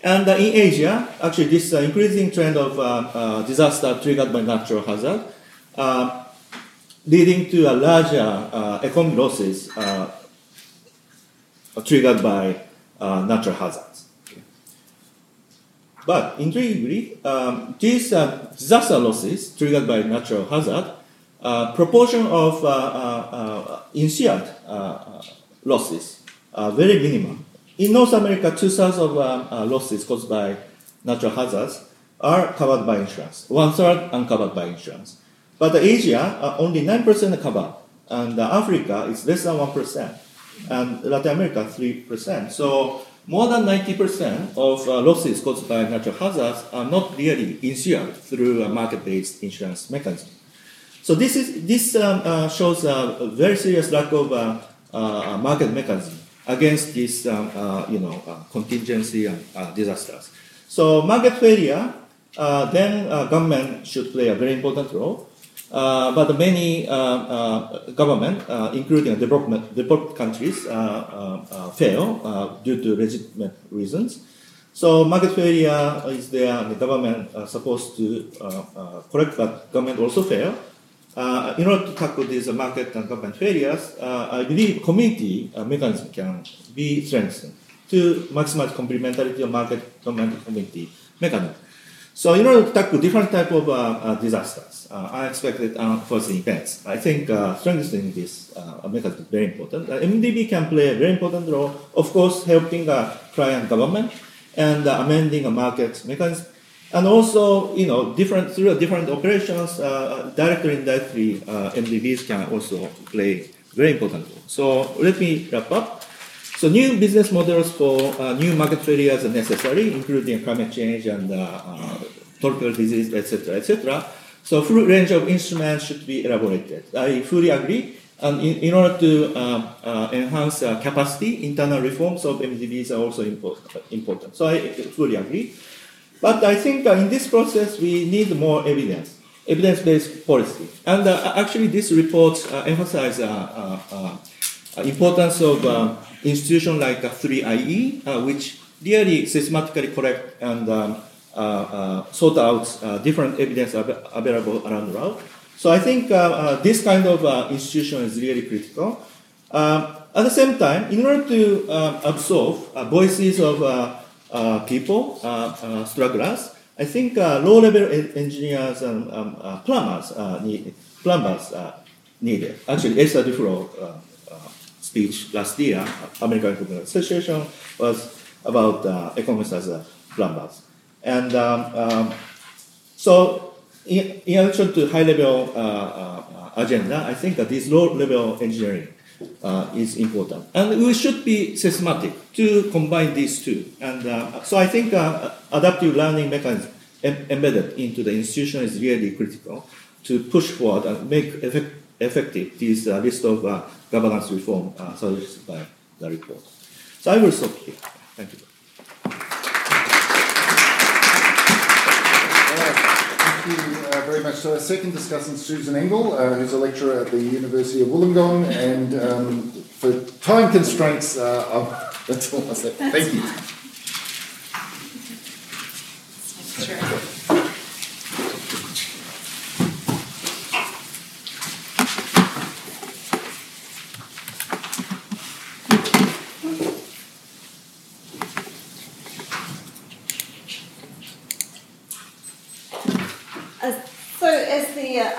And uh, in Asia, actually, this uh, increasing trend of uh, disaster triggered by natural hazard, leading to a larger economic losses triggered by natural hazards. But intriguingly, um, these uh, disaster losses triggered by natural hazard, uh, proportion of uh, insured losses are very minimal. In North America, two-thirds of uh, uh, losses caused by natural hazards are covered by insurance, one-third uncovered by insurance. But Asia, uh, only 9% are covered, and Africa is less than 1%, and Latin America, 3%. So more than 90% of uh, losses caused by natural hazards are not really insured through a market-based insurance mechanism. So this, is, this um, uh, shows a very serious lack of uh, market mechanism against this um, uh, you know, uh, contingency and uh, disasters. So market failure, then government should play a very important role. Uh, but many uh, uh, government, including development, developed countries, fail due to legitimate reasons. So market failure is there, the government are supposed to correct, but government also fail. Uh, in order to tackle these market and government failures, uh, I believe community uh, mechanism can be strengthened to maximize complementarity of market, government, community mechanism. So in order to tackle different type of uh, uh, disasters, uh, unexpected, unforeseen events, I think strengthening this mechanism is very important. MDB can play a very important role, of course, helping the client government and amending a market mechanism and also, you know, different through different operations, uh, directly and indirectly, uh, MDBs can also play very important role. So let me wrap up. So new business models for uh, new market failures are necessary, including climate change and uh, uh, tropical disease, etc., etc. So full range of instruments should be elaborated. I fully agree. And in, in order to uh, uh, enhance uh, capacity, internal reforms of MDBs are also important. So I fully agree. But I think uh, in this process, we need more evidence, evidence-based policy. And uh, actually, this report uh, emphasizes uh, uh, importance of institutions like 3IE, which really systematically collect and um, sort out different evidence av- available around the world. So I think this kind of institution is really critical. At the same time, in order to uh, absorb uh, voices of uh, uh people, uh, uh, strugglers, I think low-level engineers and um, plumbers need plumbers needed. Actually, Esther Duflo speech last year, American Economic Association, was about economists as plumbers. And um, um, so, in, in, addition to high-level agenda, I think that this low-level engineering uh, is important. And we should be systematic to combine these two. And uh, so I think uh, adaptive learning mechanism em- embedded into the institution is really critical to push forward and make effect- effective this uh, list of uh, governance reform uh, suggested by the report. So I will stop here. Thank you. Very much. So, our second discussant, Susan Engel, uh, who's a lecturer at the University of Wollongong, and um, for time constraints, uh, that's all I say. Thank you.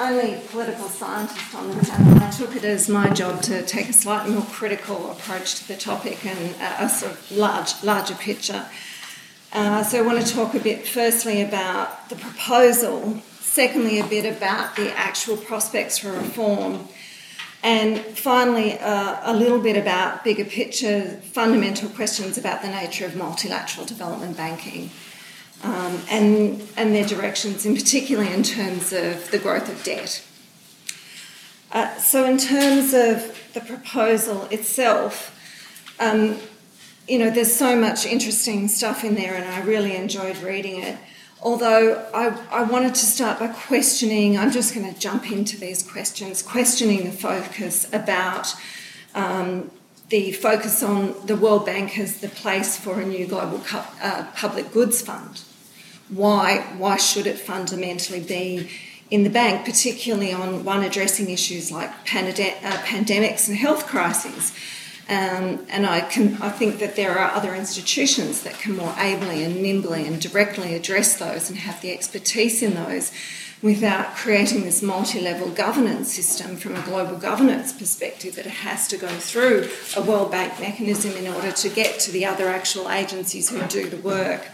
only political scientist on the panel, I took it as my job to take a slightly more critical approach to the topic and a sort of large, larger picture. Uh, so I want to talk a bit firstly about the proposal, secondly, a bit about the actual prospects for reform, and finally, uh, a little bit about bigger picture, fundamental questions about the nature of multilateral development banking um, and, and their directions, in particular in terms of the growth of debt. Uh, so, in terms of the proposal itself, um, you know, there's so much interesting stuff in there, and I really enjoyed reading it. Although I, I wanted to start by questioning, I'm just going to jump into these questions, questioning the focus about um, the focus on the World Bank as the place for a new global uh, public goods fund why, why should it fundamentally be in the bank, particularly on one addressing issues like pandem- uh, pandemics and health crises. Um, and I, can, I think that there are other institutions that can more ably and nimbly and directly address those and have the expertise in those without creating this multi level governance system from a global governance perspective that has to go through a World Bank mechanism in order to get to the other actual agencies who do the work.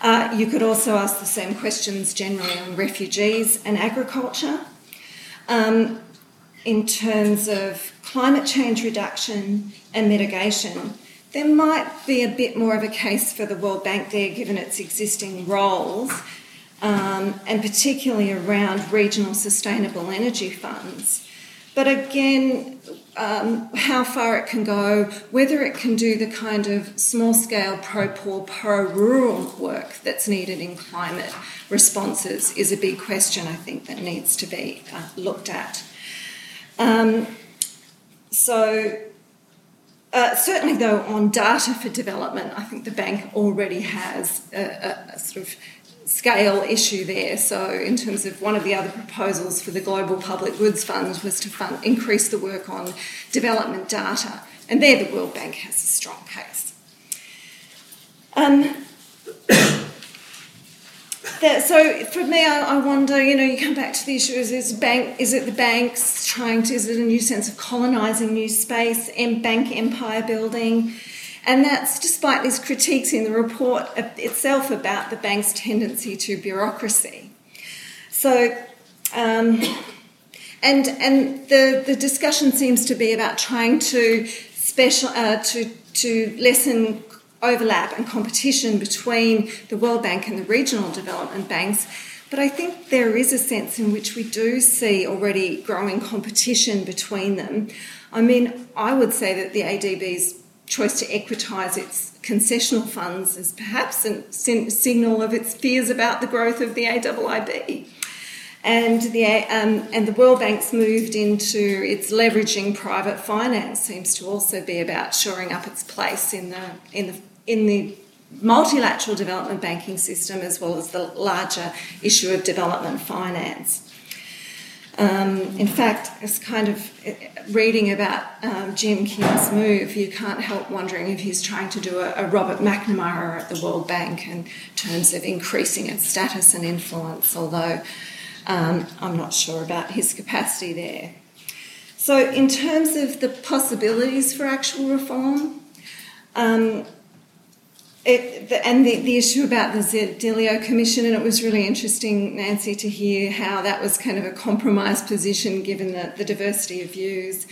Uh, you could also ask the same questions generally on refugees and agriculture. Um, in terms of climate change reduction and mitigation, there might be a bit more of a case for the World Bank there given its existing roles, um, and particularly around regional sustainable energy funds. But again, um, how far it can go, whether it can do the kind of small scale pro poor, pro rural work that's needed in climate responses is a big question, I think, that needs to be uh, looked at. Um, so, uh, certainly, though, on data for development, I think the bank already has a, a, a sort of scale issue there. So, in terms of one of the other proposals for the Global Public Goods Fund was to fund, increase the work on development data, and there the World Bank has a strong case. Um, that, so for me, I, I, wonder. You know, you come back to the issue: is, is bank? Is it the banks trying to? Is it a new sense of colonising new space? and bank empire building? And that's despite these critiques in the report itself about the bank's tendency to bureaucracy. So, um, and and the, the discussion seems to be about trying to special uh, to to lessen overlap and competition between the World Bank and the regional development banks. But I think there is a sense in which we do see already growing competition between them. I mean, I would say that the ADB's choice to equitise its concessional funds is perhaps a signal of its fears about the growth of the AIIB. And the, um, and the World Bank's moved into its leveraging private finance seems to also be about shoring up its place in the, in the, in the multilateral development banking system as well as the larger issue of development finance. Um, in fact, it's kind of reading about um, Jim Kim's move, you can't help wondering if he's trying to do a, a, Robert McNamara at the World Bank in terms of increasing its status and influence, although um, I'm not sure about his capacity there. So, in terms of the possibilities for actual reform, um, it, the, and the, the issue about the Zedillo Commission, and it was really interesting, Nancy, to hear how that was kind of a compromised position given the, the diversity of views.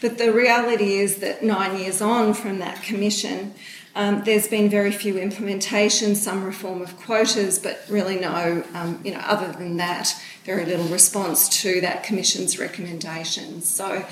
But the reality is that nine years on from that commission, um, there's been very few implementations, some reform of quotas, but really no, um, you know, other than that, very little response to that commission's recommendations. So,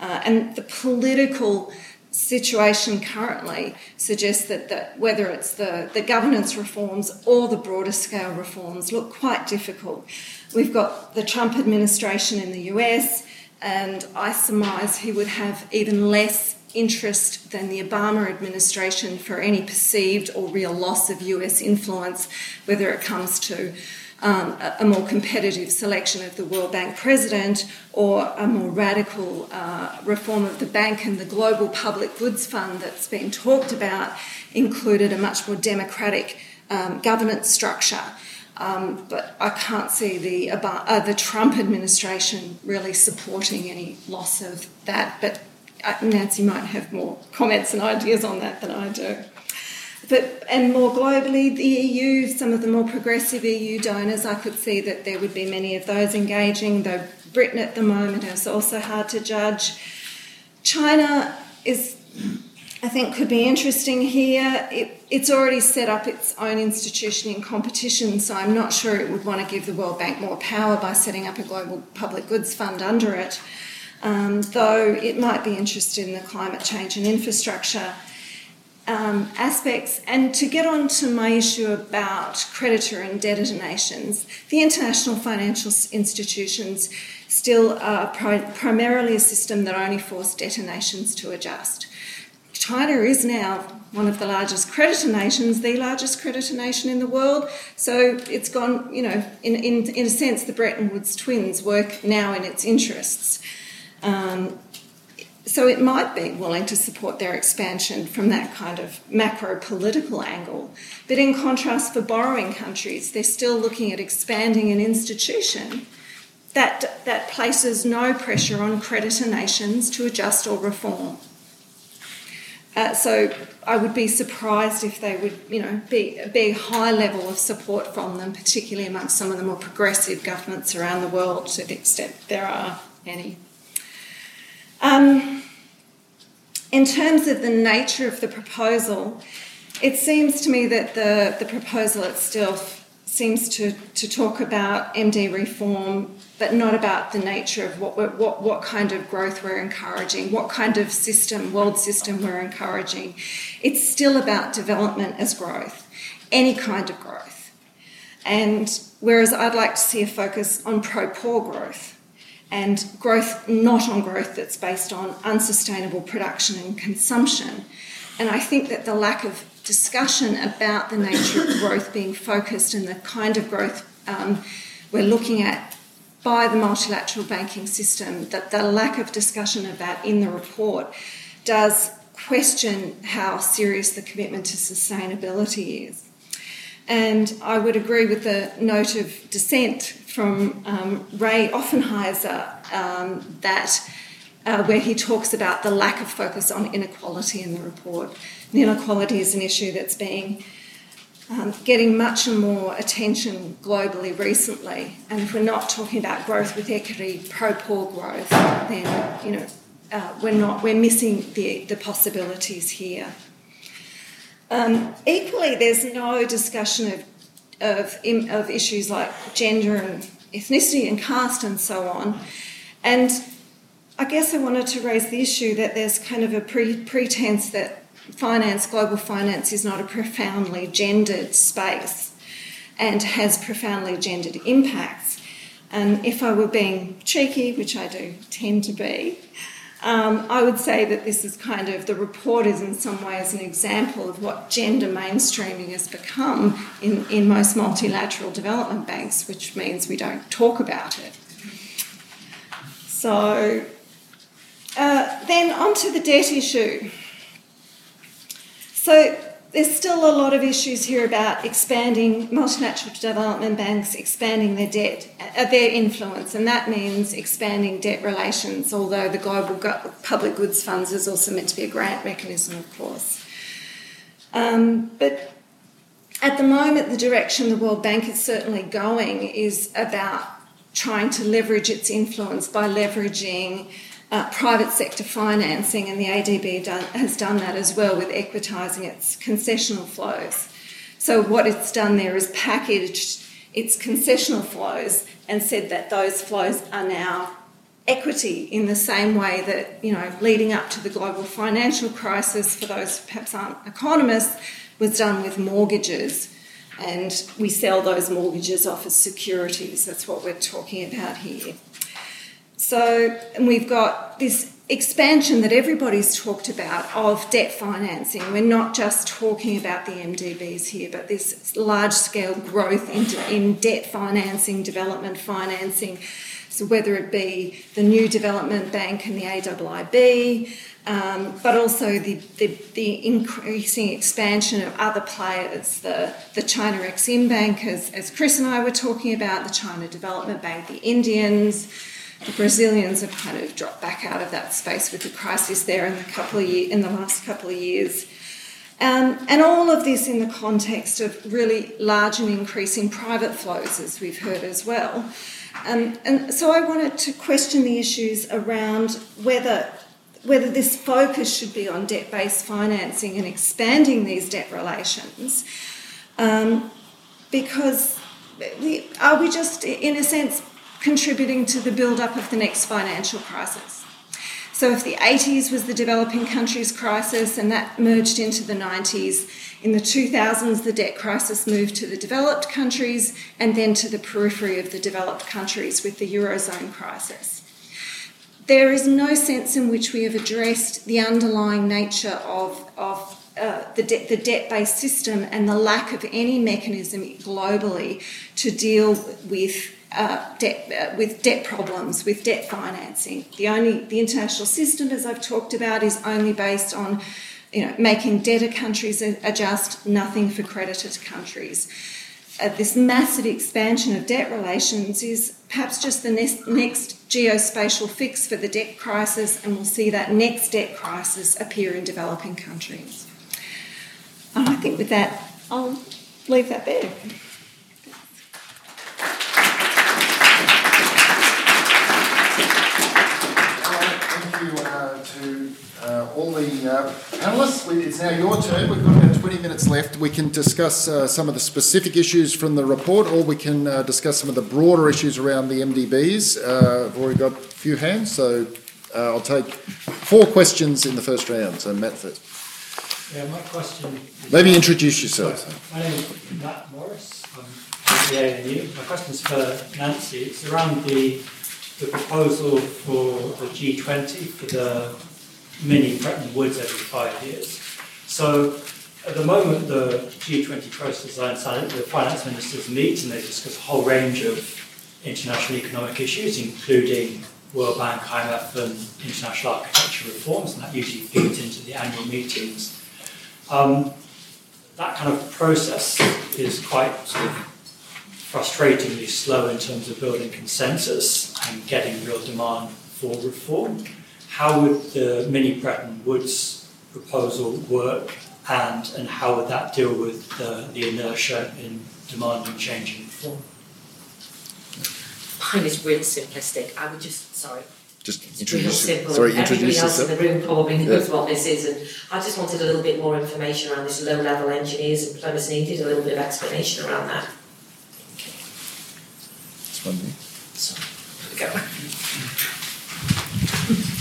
uh, and the political situation currently suggests that, that whether it's the, the governance reforms or the broader scale reforms look quite difficult. We've got the Trump administration in the US, and I surmise he would have even less interest than the Obama administration for any perceived or real loss of US influence, whether it comes to um, a more competitive selection of the World Bank president or a more radical uh, reform of the bank and the global public goods fund that's been talked about included a much more democratic um, governance structure. Um, but I can't see the, uh, the Trump administration really supporting any loss of that. But uh, Nancy might have more comments and ideas on that than I do. But, and more globally, the EU, some of the more progressive EU donors, I could see that there would be many of those engaging, though Britain at the moment is also hard to judge. China is, I think, could be interesting here. It, it's already set up its own institution in competition, so I'm not sure it would want to give the World Bank more power by setting up a global public goods fund under it, um, though it might be interested in the climate change and infrastructure um, aspects. And to get on to my issue about creditor and debtor nations, the international financial institutions still are pri- primarily a system that only force debtor nations to adjust. China is now one of the largest creditor nations, the largest creditor nation in the world. So it's gone, you know, in, in, in a sense, the Bretton Woods twins work now in its interests. Um, so it might be willing to support their expansion from that kind of macro political angle. But in contrast, for borrowing countries, they're still looking at expanding an institution that, that places no pressure on creditor nations to adjust or reform. Uh, so I would be surprised if they would, you know, be, be a high level of support from them, particularly amongst some of the more progressive governments around the world, to the extent there are any. Um, in terms of the nature of the proposal, it seems to me that the, the proposal itself seems to, to talk about MD reform, but not about the nature of what, what, what kind of growth we're encouraging, what kind of system, world system we're encouraging. It's still about development as growth, any kind of growth. And whereas I'd like to see a focus on pro poor growth and growth not on growth that's based on unsustainable production and consumption. And I think that the lack of discussion about the nature of growth being focused and the kind of growth um, we're looking at by the multilateral banking system, that the lack of discussion of that in the report does question how serious the commitment to sustainability is. And I would agree with the note of dissent from um, Ray Offenheiser um, that uh, where he talks about the lack of focus on inequality in the report. And inequality is an issue that's being um, getting much more attention globally recently. And if we're not talking about growth with equity, pro-poor growth, then you know uh, we're not we're missing the, the possibilities here. Um, equally, there's no discussion of of, of issues like gender and ethnicity and caste and so on. And I guess I wanted to raise the issue that there's kind of a pre- pretense that finance, global finance, is not a profoundly gendered space and has profoundly gendered impacts. And if I were being cheeky, which I do tend to be, um, I would say that this is kind of the report is in some ways an example of what gender mainstreaming has become in, in most multilateral development banks, which means we don't talk about it. So, uh, then on to the debt issue. So, there's still a lot of issues here about expanding multinational development banks, expanding their debt, uh, their influence, and that means expanding debt relations. Although the global public goods funds is also meant to be a grant mechanism, of course. Um, but at the moment, the direction the World Bank is certainly going is about trying to leverage its influence by leveraging uh, private sector financing, and the ADB done, has done that as well with equitising its concessional flows. So, what it's done there is packaged its concessional flows and said that those flows are now equity in the same way that, you know, leading up to the global financial crisis, for those who perhaps aren't economists, was done with mortgages. And we sell those mortgages off as securities. That's what we're talking about here. So and we've got this expansion that everybody's talked about of debt financing. We're not just talking about the MDBs here, but this large scale growth into, in debt financing, development financing. So whether it be the new development bank and the AIIB, um, but also the, the, the, increasing expansion of other players, the, the China Exim Bank, as, as Chris and I were talking about, the China Development Bank, the Indians, the Brazilians have kind of dropped back out of that space with the crisis there in the couple of year, in the last couple of years. Um, and all of this in the context of really large and increasing private flows, as we've heard as well. Um, and so I wanted to question the issues around whether whether this focus should be on debt-based financing and expanding these debt relations, um, because we, are we just, in a sense, contributing to the build-up of the next financial crisis. So, if the 80s was the developing countries crisis and that merged into the 90s, in the 2000s the debt crisis moved to the developed countries and then to the periphery of the developed countries with the Eurozone crisis. There is no sense in which we have addressed the underlying nature of, of uh, the, de- the debt based system and the lack of any mechanism globally to deal with uh, debt, uh, with debt problems, with debt financing. The only the international system, as I've talked about, is only based on you know making debtor countries adjust, nothing for creditor countries. Uh, this massive expansion of debt relations is perhaps just the next, next geospatial fix for the debt crisis, and we'll see that next debt crisis appear in developing countries. And I think with that, I'll leave that there. Uh, all the uh, panellists. It's now your turn. We've got about 20 minutes left. We can discuss uh, some of the specific issues from the report, or we can uh, discuss some of the broader issues around the MDBs. Uh, I've already got a few hands, so uh, I'll take four questions in the first round. So, Matt first. Yeah, my question. Maybe introduce yourself. My name is Matt Morris. I'm from the ANU. My question is for Nancy. It's around the the proposal for the G20 for the mini Bretton Woods every five years. So at the moment, the G20 process inside the finance ministers meet and they discuss a whole range of international economic issues, including World Bank, IMF, and international architecture reforms, and that usually feeds into the annual meetings. Um, that kind of process is quite sort of frustratingly slow in terms of building consensus and getting real demand for reform how would the mini Bretton Woods proposal work and, and how would that deal with the, the inertia in demanding change and reform? Mine is really simplistic. I would just, sorry. Just it's introduce real simple. Sorry, Everybody introduce else yourself. in the room probably knows Yeah. what this is, and I just wanted a little bit more information around this low-level engineers and plumbers needed, a little bit of explanation around that. It's one thing. Sorry, there we go.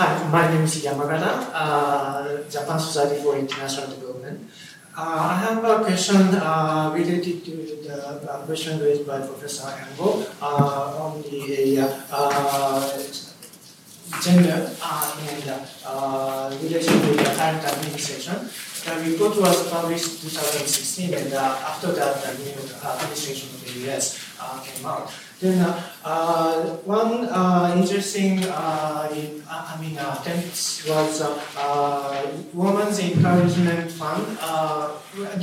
Hi, my name is Yamagata, uh, Japan Society for International Development. Uh, I have a question uh, related to the uh, question raised by Professor Ango uh, on the uh, gender and uh, relation to the current administration. The report was published in 2016, and after that, the new administration of the US came out. Then uh, uh, one uh, interesting, in, I mean, text was Women's Encouragement Fund.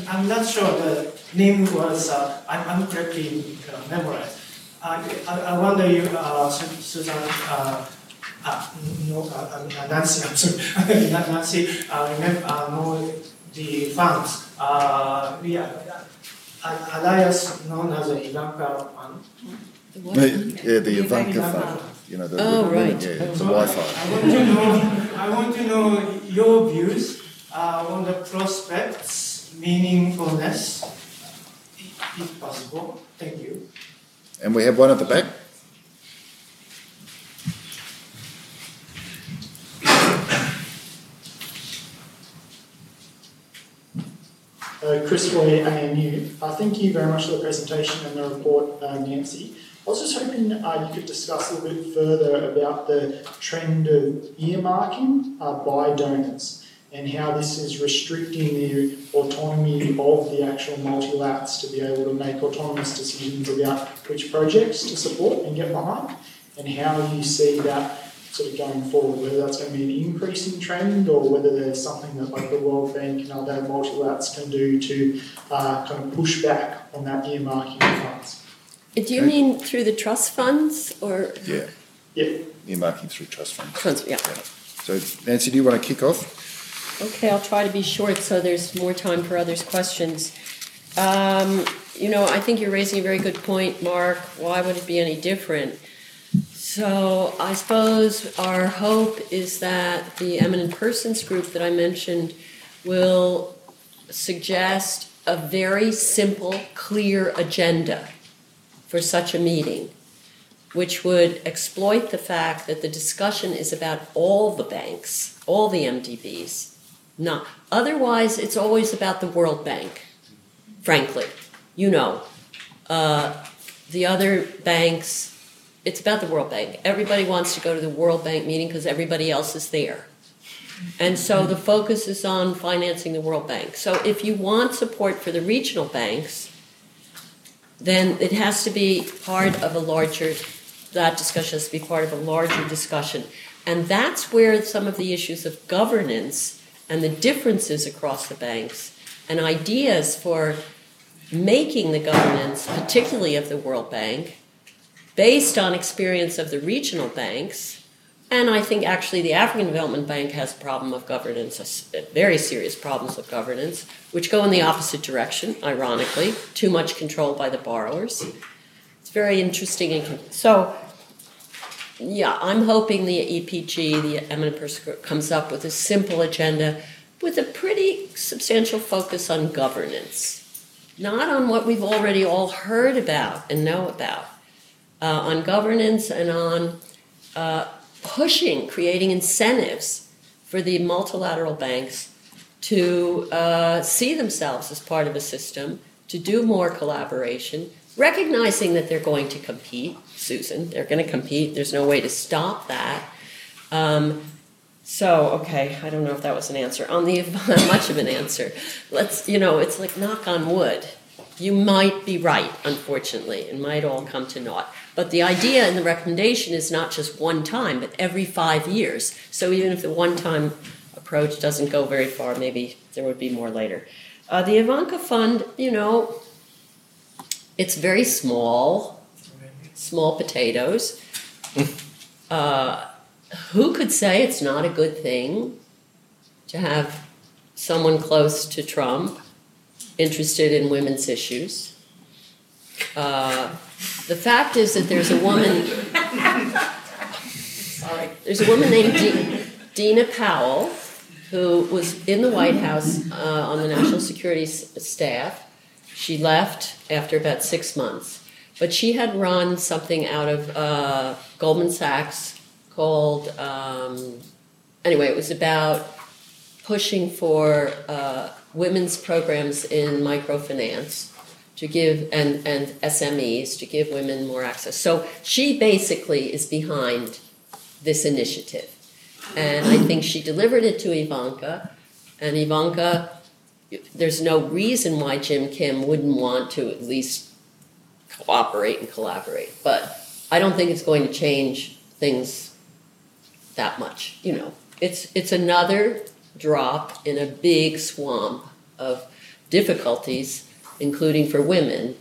I'm not sure the name was, I'm, I'm correctly memorized. I, I wonder if uh, Susan, uh, uh, no, uh, Nancy, I'm sorry, Nancy, uh, remember, uh, know the funds. Uh, yeah, alias known as the Ivanka Fund. Yeah, the Ivanka fund. You know, the, Oh, the right. Yeah, the So We-Fi. I want to know, I want to know your views uh, on the prospects, meaningfulness, if possible. Thank you. And we have one at the back. Uh, Chris Roy, ANU. Uh, thank you very much for the presentation and the report, uh, Nancy. I was just hoping uh, you could discuss a little bit further about the trend of earmarking uh, by donors and how this is restricting the autonomy of the actual multilats to be able to make autonomous decisions about which projects to support and get behind, and how you see that sort of going forward, whether that's going to be an increasing trend or whether there's something that like the World Bank and other multilats can do to uh, kind of push back on that earmarking of funds. Do you mean through the trust funds or Yeah, Yeah. earmarking through trust funds. funds? Yeah. So, Nancy, do you want to kick off? Okay, I'll try to be short so there's more time for others' questions. Um, you know, I think you're raising a very good point, Mark. Why would it be any different? So I suppose our hope is that the eminent persons group that I mentioned will suggest a very simple, clear agenda for such a meeting, which would exploit the fact that the discussion is about all the banks, all the MDBs. Not otherwise, it's always about the World Bank. Frankly, you know, uh, the other banks. It's about the World Bank. Everybody wants to go to the World Bank meeting because everybody else is there. And so the focus is on financing the World Bank. So if you want support for the regional banks, then it has to be part of a larger, that discussion has to be part of a larger discussion. And that's where some of the issues of governance and the differences across the banks and ideas for making the governance, particularly of the World Bank, based on experience of the regional banks. And I think actually the African Development Bank has a problem of governance, very serious problems of governance, which go in the opposite direction, ironically, too much control by the borrowers. It's very interesting. And so, yeah, I'm hoping the EPG, the Eminent Person Group, comes up with a simple agenda with a pretty substantial focus on governance, not on what we've already all heard about and know about, uh, on governance and on uh, pushing, creating incentives for the multilateral banks to uh, see themselves as part of a system, to do more collaboration, recognizing that they're going to compete. Susan, they're going to compete. There's no way to stop that. Um, so, okay, I don't know if that was an answer. On the much of an answer, let's, you know, it's like knock on wood. You might be right, unfortunately. It might all come to naught. But the idea and the recommendation is not just one time, but every five years. So even if the one time approach doesn't go very far, maybe there would be more later. Uh, the Ivanka Fund, you know, it's very small, small potatoes. uh, who could say it's not a good thing to have someone close to Trump interested in women's issues? Uh, the fact is that there's a woman. sorry, there's a woman named Di- Dina Powell who was in the White House uh, on the national security s- staff. She left after about six months, but she had run something out of uh, Goldman Sachs called um, anyway, it was about pushing for uh, women's programs in microfinance to give and, and SMEs to give women more access. So she basically is behind this initiative. And I think she delivered it to Ivanka, and Ivanka, there's no reason why Jim Kim wouldn't want to at least cooperate and collaborate. But I don't think it's going to change things that much. You know, it's it's another drop in a big swamp of difficulties, including for women,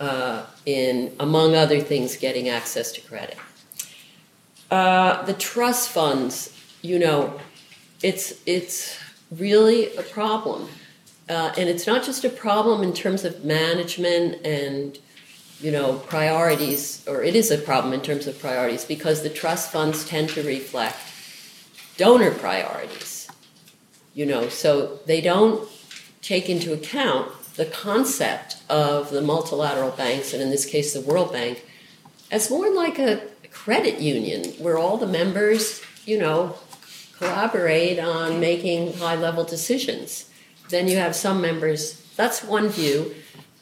uh, in among other things, getting access to credit. Uh, the trust funds, you know, it's it's really a problem, uh, and it's not just a problem in terms of management and you know priorities, or it is a problem in terms of priorities because the trust funds tend to reflect donor priorities. You know, so they don't take into account the concept of the multilateral banks, and in this case, the World Bank, as more like a credit union where all the members, you know, collaborate on making high level decisions. Then you have some members, that's one view.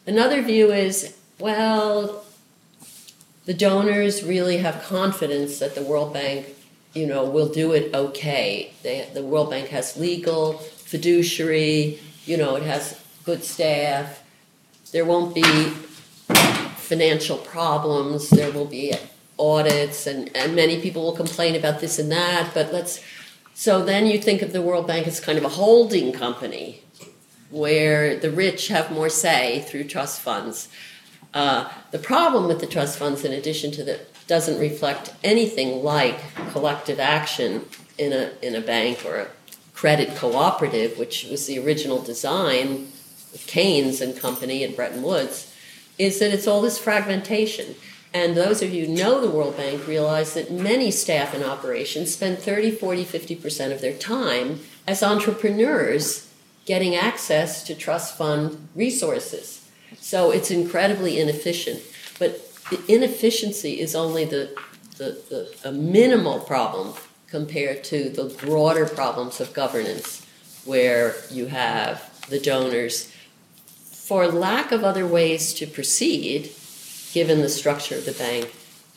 Another view is, well, the donors really have confidence that the World Bank, you know, will do it okay. They, the World Bank has legal, fiduciary, you know, it has good staff. There won't be financial problems. There will be audits, and, and many people will complain about this and that. But let's so then you think of the World Bank as kind of a holding company where the rich have more say through trust funds. Uh, the problem with the trust funds, in addition to that, doesn't reflect anything like collective action in a in a bank or a credit cooperative, which was the original design Keynes and Company and Bretton Woods, is that it's all this fragmentation. And those of you who know the World Bank realize that many staff in operations spend 30, 40, 50% of their time as entrepreneurs getting access to trust fund resources. So it's incredibly inefficient. But the inefficiency is only the, the, the a minimal problem compared to the broader problems of governance, where you have the donors, for lack of other ways to proceed, given the structure of the bank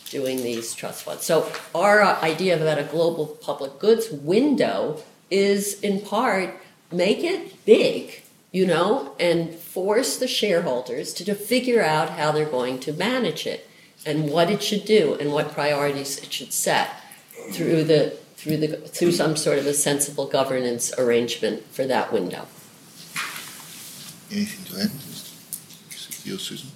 doing these trust funds. So our uh, idea about a global public goods window is in part make it big, you know, and force the shareholders to, to figure out how they're going to manage it and what it should do and what priorities it should set through the through the through some sort of a sensible governance arrangement for that window. Anything to add? Susan?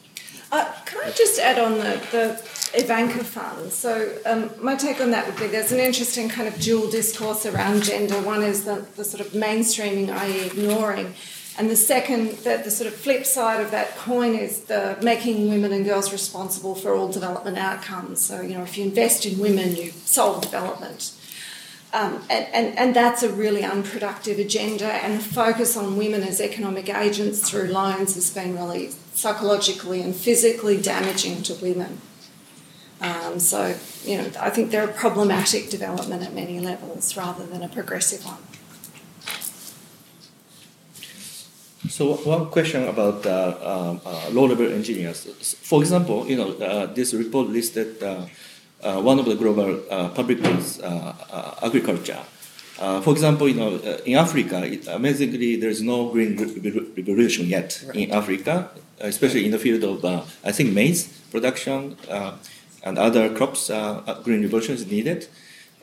Uh, can I just add on the, the Ivanka Fund? So, um, my take on that would be there's an interesting kind of dual discourse around gender. One is the, the sort of mainstreaming, i.e., ignoring. And the second, the sort of flip side of that coin is the making women and girls responsible for all development outcomes. So, you know, if you invest in women, you solve development. Um, and, and, and that's a really unproductive agenda, and the focus on women as economic agents through loans has been really psychologically and physically damaging to women. Um, so, you know, I think they're a problematic development at many levels rather than a progressive one. So one question about uh, um, uh, low-level engineers. For example, you know, uh, this report listed uh, uh, one of the global uh, public goods, agriculture. for example, you know, in Africa, it, amazingly, there is no green revolution yet right. in Africa, especially in the field of, I think, maize production and other crops. green revolution is needed.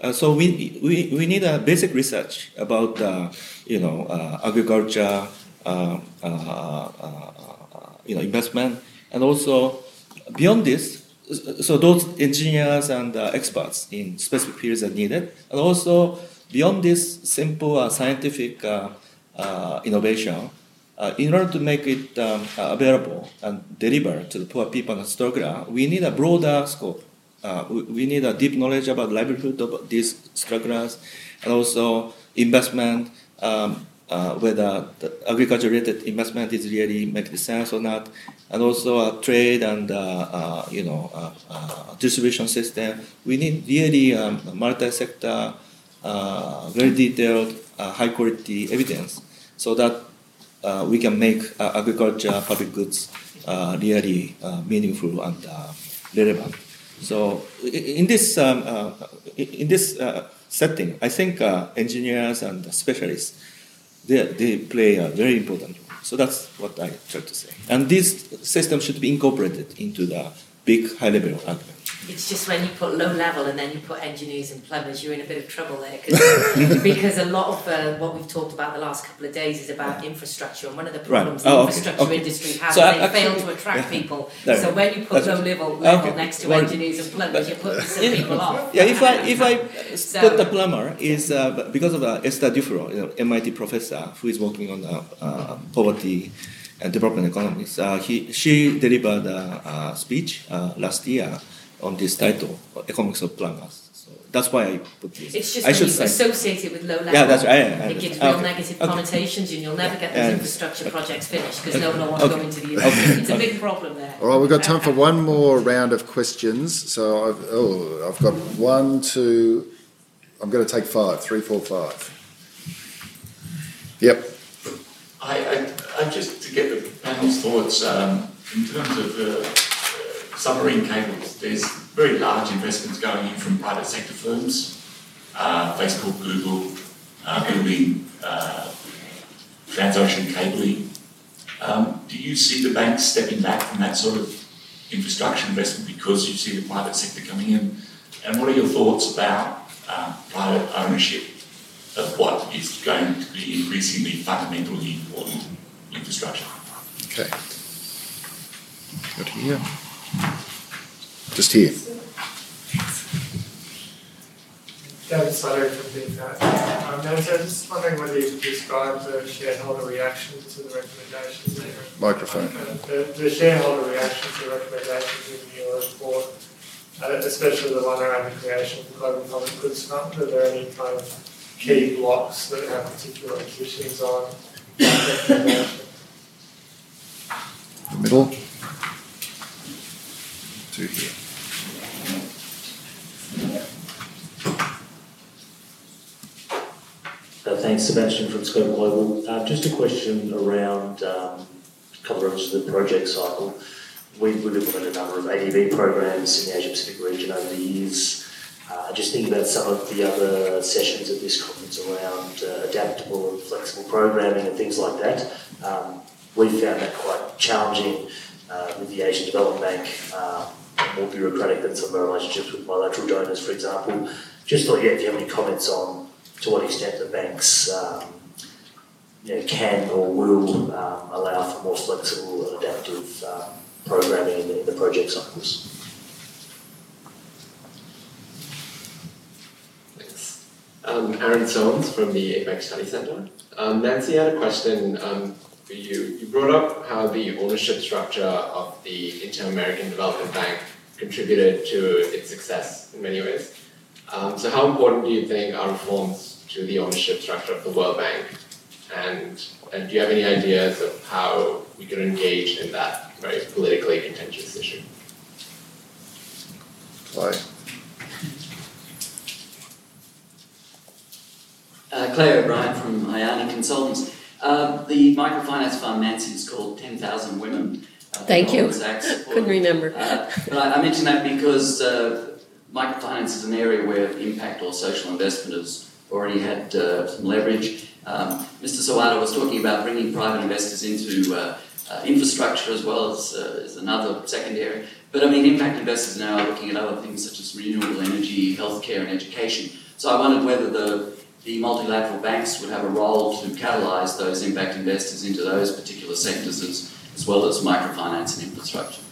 Uh, so we, we, we need a basic research about uh, you know uh, agriculture, you know investment, and also beyond this, so those engineers and uh, experts in specific fields are needed, and also beyond this simple uh, scientific uh, uh innovation, uh, in order to make it um, uh, available and deliver to the poor people in struggle, we need a broader scope. We, we, need a deep knowledge about livelihood of these strugglers, and also investment. Um, uh, whether the agriculture-related investment is really making sense or not, and also uh, trade and uh, uh you know uh, uh, distribution system. We need really um, multi-sector very detailed, uh, high quality evidence so that we can make agriculture public goods really meaningful and relevant. So in this um, in this setting, I think engineers and specialists they, play a very important role. So that's what I try to say. And this system should be incorporated into the big high level argument. It's just when you put low level and then you put engineers and plumbers, you're in a bit of trouble there 'cause- because a lot of uh, what we've talked about the last couple of days is about infrastructure. And one of the Right. problems Oh, the infrastructure okay. industry has So is I- they fail to attract yeah. people. So when you put That's low level, level Okay. next to Well, engineers and plumbers, you're putting some If- people off. Yeah, if I if I So- put the plumber is uh, because of uh, Esther Duflo, you know, MIT professor who is working on uh, uh, poverty and development economics. Uh, he she delivered a, a speech uh, last year on this title, Economics of Plumbers. So that's why I put this. It's just I when you say. associate it with low level, Yeah, that's right. Yeah, I it gives real Okay. negative Okay. connotations and you'll never get those I infrastructure understand. projects finished because no Okay. one wants to go into the Okay. It's a big problem there. All right, we've got time for one more round of questions. So I've, oh, I've got one, two, I'm going to take five, three, four, five. Yep. I, I, I just to get the panel's thoughts um, in terms of uh, submarine cables. There's very large investments going in from private sector firms, uh, Facebook, Google, uh, building uh, transocean cabling. Um, do you see the banks stepping back from that sort of infrastructure investment because you see the private sector coming in? And what are your thoughts about uh, private ownership of what is going to be increasingly fundamentally important infrastructure. Okay. Got here. Just here. David Slater from Big Fat. Um, Nancy, I was just wondering whether you could describe the shareholder reaction to the recommendations there. Microphone. Uh, The, the shareholder reaction to the recommendations in your report, uh, especially the one around the creation of the Global Public Goods Fund, are there any kind of key blocks that have particular positions on? The middle. Two here. Uh, Thanks, Sebastian from Scope Global. Uh, Just a question around um, coverage of the project cycle. We- We've implemented a number of ADB programs in the Asia Pacific region over the years. Uh, Just thinking about some of the other sessions at this conference around uh, adaptable and flexible programming and things like that. Um, We found that quite challenging uh, with the Asian Development Bank, uh, more bureaucratic than some of our relationships with bilateral donors, for example. Just thought, yeah, if you have any comments on to what extent the banks um, you know, can or will um, allow for more flexible and adaptive um, programming in the, in the project cycles. Thanks. Um, Aaron Soames from the APEC Study Center. Um, Nancy had a question um, for you. You brought up how the ownership structure of the Inter-American Development Bank contributed to its success in many ways. Um, so how important do you think are reforms to the ownership structure of the World Bank? And, and do you have any ideas of how we could engage in that very politically contentious issue? Play. Uh, Clay O'Brien from Ayani Consultants. Um, the microfinance fund, Nancy, is called 10,000 Women. Thank you. Goldman Sachs supported. Couldn't remember. Uh, but I, I mention that because uh, microfinance is an area where impact or social investment has already had uh, some leverage. Um, Mr. Sawada was talking about bringing private investors into uh, uh, infrastructure as well as, uh, as another secondary. But I mean, impact investors now are looking at other things such as renewable energy, healthcare, and education. So I wondered whether the, the multilateral banks would have a role to catalyse those impact investors into those particular sectors as, as well as microfinance and infrastructure.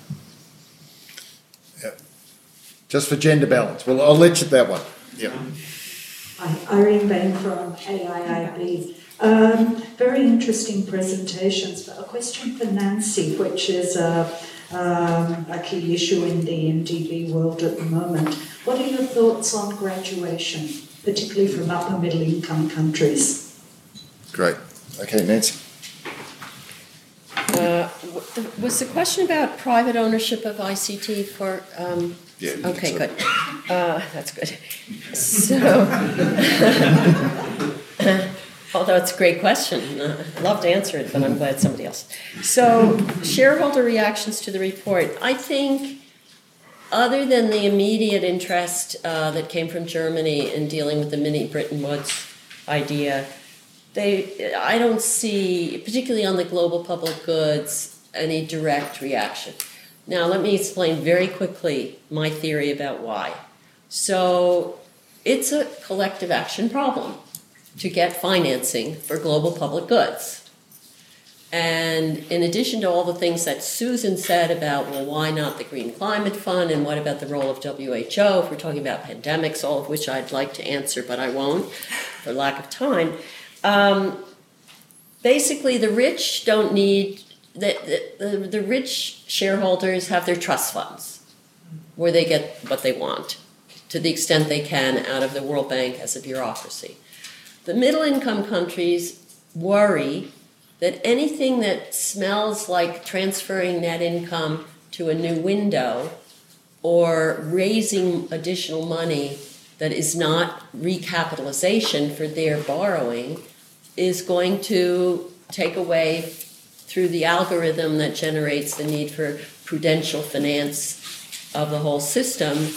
Just for gender balance. Well, I'll let you that one. Yeah. Irene Bain from AIIB. Um, very interesting presentations. But a question for Nancy, which is a, um, a key issue in the MDB world at the moment. What are your thoughts on graduation, particularly from upper middle income countries? Great. Okay, Nancy. Uh, w- was the question about private ownership of ICT for um, Yeah. Okay, good. Uh, that's good. So, although it's a great question, uh, I'd love to answer it, but I'm glad somebody else. So, shareholder reactions to the report. I think, other than the immediate interest uh, that came from Germany in dealing with the mini Bretton Woods idea, they, I don't see, particularly on the global public goods, any direct reaction. Now, let me explain very quickly my theory about why. So, it's a collective action problem to get financing for global public goods. And in addition to all the things that Susan said about, well, why not the Green Climate Fund and what about the role of WHO if we're talking about pandemics, all of which I'd like to answer, but I won't for lack of time. Um, basically, the rich don't need, the, the, the rich shareholders have their trust funds where they get what they want to the extent they can out of the World Bank as a bureaucracy. The middle income countries worry that anything that smells like transferring net income to a new window or raising additional money that is not recapitalization for their borrowing is going to take away through the algorithm that generates the need for prudential finance of the whole system,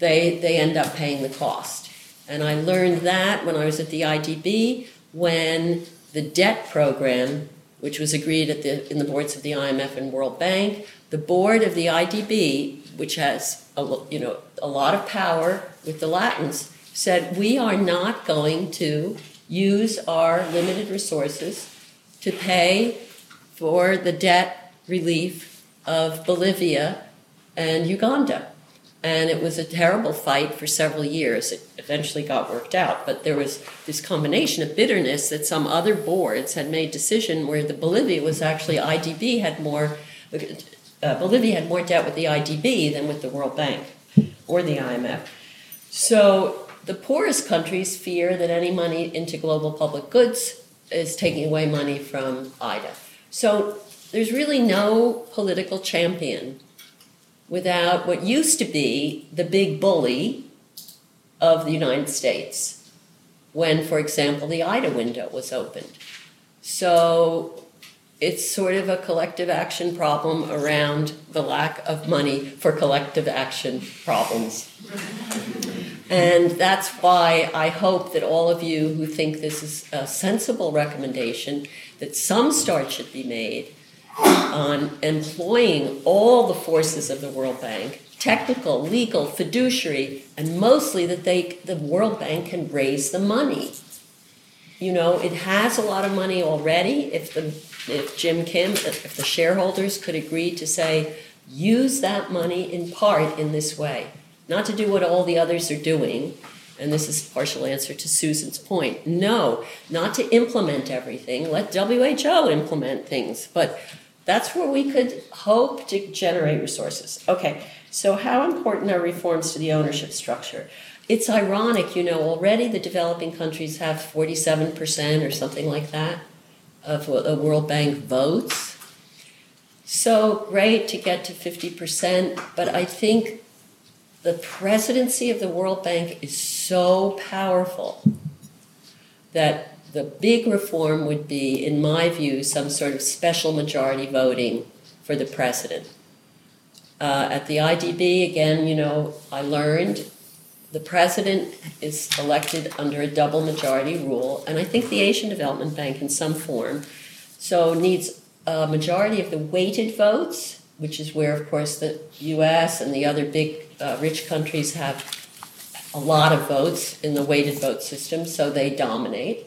they, they end up paying the cost. And I learned that when I was at the IDB, when the debt program, which was agreed at the, in the boards of the IMF and World Bank, the board of the IDB, which has a, you know, a lot of power with the Latins, said we are not going to use our limited resources to pay for the debt relief of Bolivia and Uganda. And it was a terrible fight for several years. It eventually got worked out, but there was this combination of bitterness that some other boards had made decision where the Bolivia was actually IDB had more, uh, Bolivia had more debt with the IDB than with the World Bank or the IMF. So the poorest countries fear that any money into global public goods is taking away money from IDA. So there's really no political champion without what used to be the big bully of the United States when, for example, the IDA window was opened. So it's sort of a collective action problem around the lack of money for collective action problems. And that's why I hope that all of you who think this is a sensible recommendation, that some start should be made on employing all the forces of the World Bank technical, legal, fiduciary, and mostly that they, the World Bank can raise the money. You know, it has a lot of money already. If the if Jim Kim, if the shareholders could agree to say, use that money in part in this way, not to do what all the others are doing. And this is a partial answer to Susan's point. No, not to implement everything. Let WHO implement things. But that's where we could hope to generate resources. Okay, so how important are reforms to the ownership structure? It's ironic, you know, already the developing countries have 47% or something like that of the World Bank votes. So great to get to 50%, but I think the presidency of the World Bank is so powerful that the big reform would be, in my view, some sort of special majority voting for the president. Uh, at the IDB, again, you know, I learned the president is elected under a double majority rule, and I think the Asian Development Bank, in some form, so needs a majority of the weighted votes, which is where, of course, the U.S. and the other big uh, rich countries have a lot of votes in the weighted vote system, so they dominate.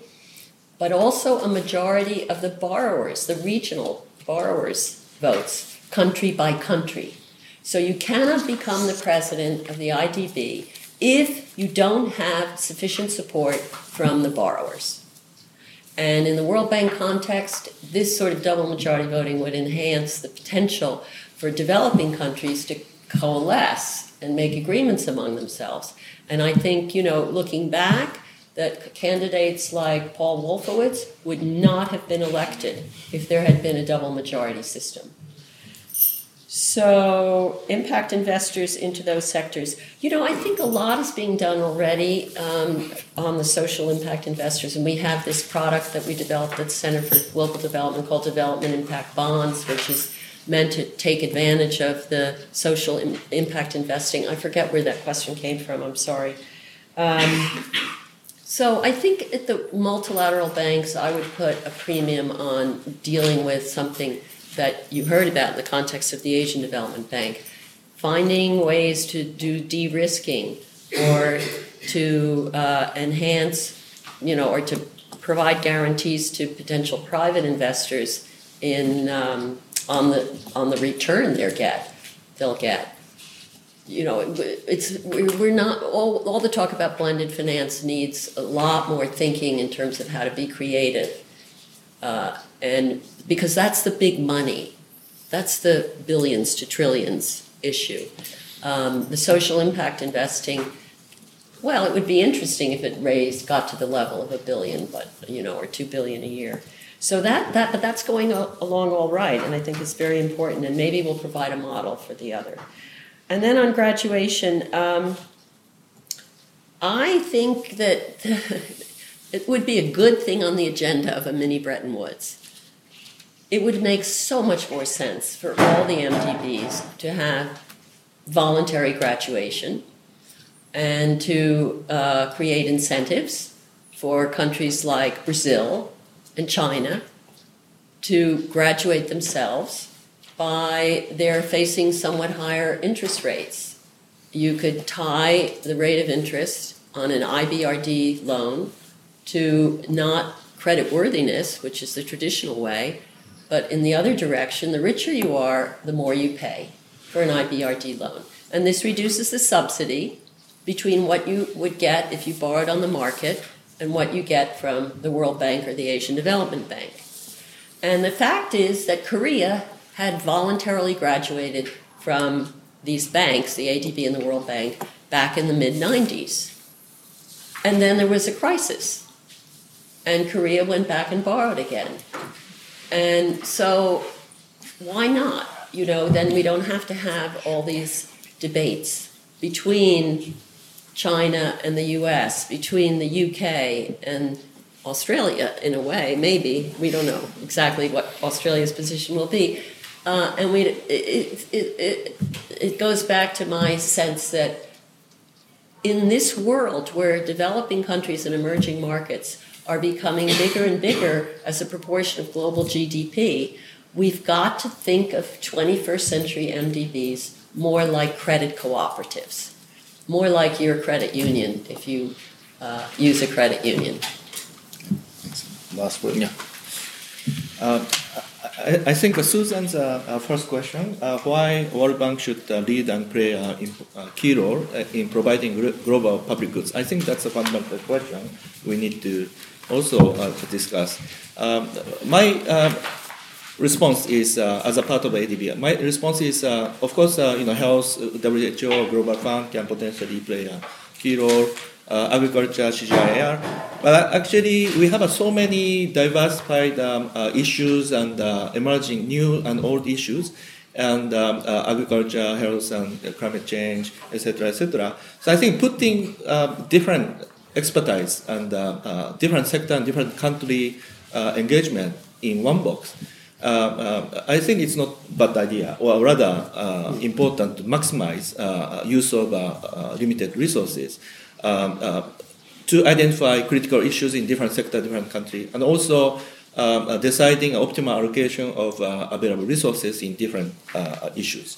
But also a majority of the borrowers, the regional borrowers' votes, country by country. So you cannot become the president of the IDB if you don't have sufficient support from the borrowers. And in the World Bank context, this sort of double majority voting would enhance the potential for developing countries to coalesce and make agreements among themselves. And I think, you know, looking back, that candidates like Paul Wolfowitz would not have been elected if there had been a double majority system. So, impact investors into those sectors. You know, I think a lot is being done already um, on the social impact investors, and we have this product that we developed at the Center for Global Development called Development Impact Bonds, which is meant to take advantage of the social Im- impact investing. I forget where that question came from, I'm sorry. Um, so I think at the multilateral banks, I would put a premium on dealing with something that you heard about in the context of the Asian Development Bank, finding ways to do de-risking or to uh, enhance, you know, or to provide guarantees to potential private investors in um, on the on the return they get they'll get. You know, it's we're not all all the talk about blended finance needs a lot more thinking in terms of how to be creative. Uh, and because that's the big money, that's the billions to trillions issue. Um, the social impact investing, well, it would be interesting if it raised, got to the level of a billion, but you know, or two billion a year. So that that, but that's going along all right, and I think it's very important, and maybe we'll provide a model for the other. And then on graduation, um, I think that it would be a good thing on the agenda of a mini Bretton Woods it would make so much more sense for all the MDBs to have voluntary graduation and to uh, create incentives for countries like Brazil and China to graduate themselves by their facing somewhat higher interest rates. You could tie the rate of interest on an IBRD loan to not credit worthiness, which is the traditional way, but in the other direction, the richer you are, the more you pay for an IBRD loan. And this reduces the subsidy between what you would get if you borrowed on the market and what you get from the World Bank or the Asian Development Bank. And the fact is that Korea had voluntarily graduated from these banks, the ADB and the World Bank, back in the mid 90s. And then there was a crisis. And Korea went back and borrowed again. And so, why not? You know, then we don't have to have all these debates between China and the US, between the UK and Australia, in a way, maybe. We don't know exactly what Australia's position will be. Uh, and we, it, it, it, it goes back to my sense that in this world where developing countries and emerging markets are becoming bigger and bigger as a proportion of global GDP, we've got to think of 21st century MDBs more like credit cooperatives, more like your credit union if you uh, use a credit union. Last word. Yeah. Uh, I, I, think Susan's uh, uh, first question, uh, why World Bank should uh, lead and play a key role in providing global public goods. I think that's a fundamental question we need to also discuss. Um, my uh, response is uh, as a part of ADB. My response is, uh, of course, uh, you know, health, WHO, Global Fund can potentially play a key role. Uh, agriculture, CGIAR, but actually we have so many diversified um, issues and emerging new and old issues and um, uh, agriculture, health, and uh, climate change, etc., etc. So I think putting uh, different expertise and uh, uh, different sector and different country uh, engagement in one box. I think it's not bad idea, or rather important to maximize use of limited resources um, to identify critical issues in different sector, different country, and also um, uh, deciding optimal allocation of uh, available resources in different uh, issues.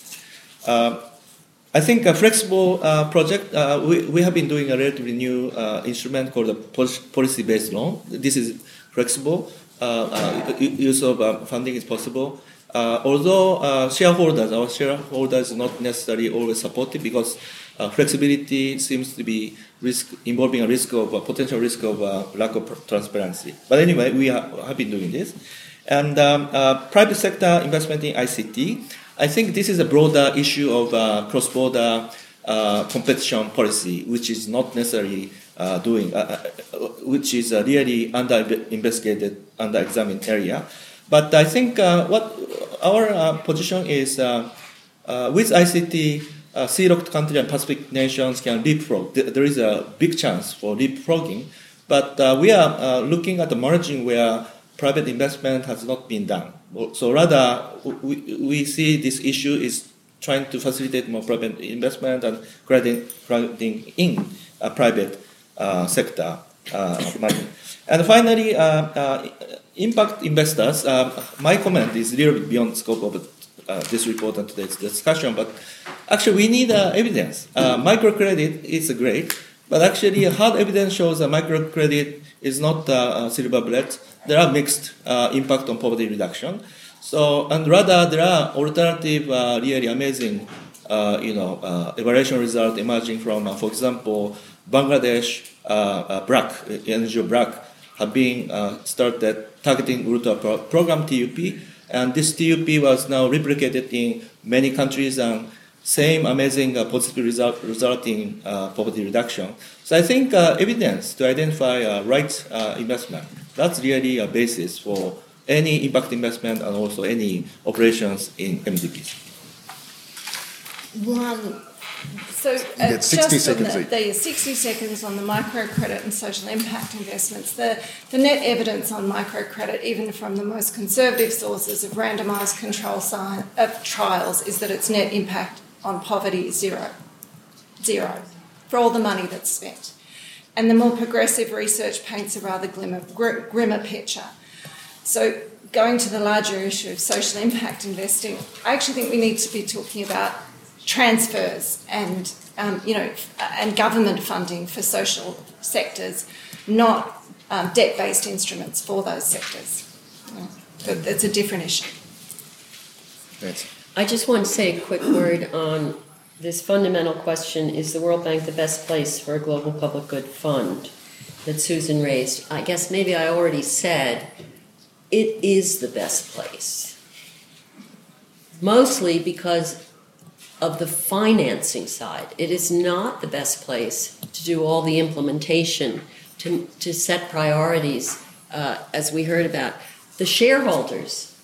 I think a flexible uh, project, uh, we, we have been doing a relatively new uh, instrument called a policy-based loan. This is flexible. Uh, uh, use of uh, funding is possible. although shareholders, our shareholders not necessarily always supportive because flexibility seems to be risk involving a risk of potential risk of lack of transparency. But anyway, we have been doing this. And um, private sector investment in ICT, I think this is a broader issue of cross-border competition policy, which is not necessarily uh, doing, uh, uh, which is a really under-investigated, under-examined area. But I think uh, what our position is uh, with ICT, uh, countries and Pacific nations can leapfrog. There is a big chance for leapfrogging, but uh, we are uh, looking at the margin where private investment has not been done. So rather, we, we see this issue is trying to facilitate more private investment and crowding, crowding in uh, private uh, sector uh, money. And finally, uh, impact investors. my comment is a little bit beyond the scope of this report and today's discussion, but actually we need evidence. microcredit is great, but actually hard evidence shows that microcredit is not silver bullet. There are mixed impact on poverty reduction. So, and rather there are alternative, uh, really amazing, uh, you know, uh, evaluation result emerging from, for example, Bangladesh, uh, uh, BRAC, NGO BRAC, have been uh, started targeting Ultra pro- program TUP, and this TUP was now replicated in many countries and same amazing uh, positive result, result in uh, poverty reduction. So I think uh, evidence to identify right investment, that's really a basis for any impact investment and also any operations in MDBs. One so uh, get 60 seconds the, the 60 seconds on the microcredit and social impact investments. The, the net evidence on microcredit, even from the most conservative sources of randomised control sign, of trials, is that its net impact on poverty is zero. Zero. For all the money that's spent. And the more progressive research paints a rather glimmer, gr- grimmer picture. So going to the larger issue of social impact investing, I actually think we need to be talking about transfers and um, you know and government funding for social sectors, not um, debt-based instruments for those sectors. It's a different issue. I just want to say a quick word on this fundamental question: Is the World Bank the best place for a global public good fund? That Susan raised. I guess maybe I already said it is the best place. Mostly because of the financing side. It is not the best place to do all the implementation, to, to set priorities, uh, as we heard about. The shareholders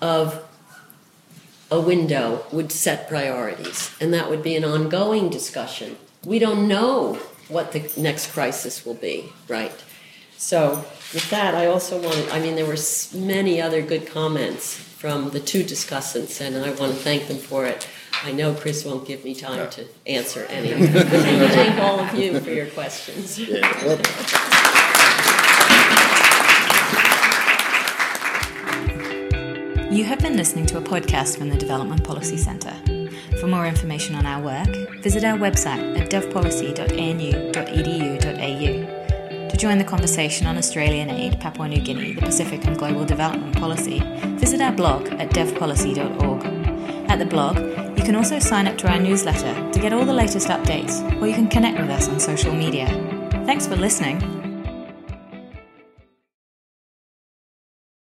of a window would set priorities, and that would be an ongoing discussion. We don't know what the next crisis will be, right? So, with that, I also wanted, I mean, there were many other good comments from the two discussants, and I want to thank them for it. I know Chris won't give me time to answer any of them. Thank all of you for your questions. Yeah. You have been listening to a podcast from the Development Policy Centre. For more information on our work, visit our website at devpolicy.anu.edu.au. To join the conversation on Australian aid, Papua New Guinea, the Pacific and global development policy, visit our blog at devpolicy.org. At the blog, you can also sign up to our newsletter to get all the latest updates, or you can connect with us on social media. Thanks for listening.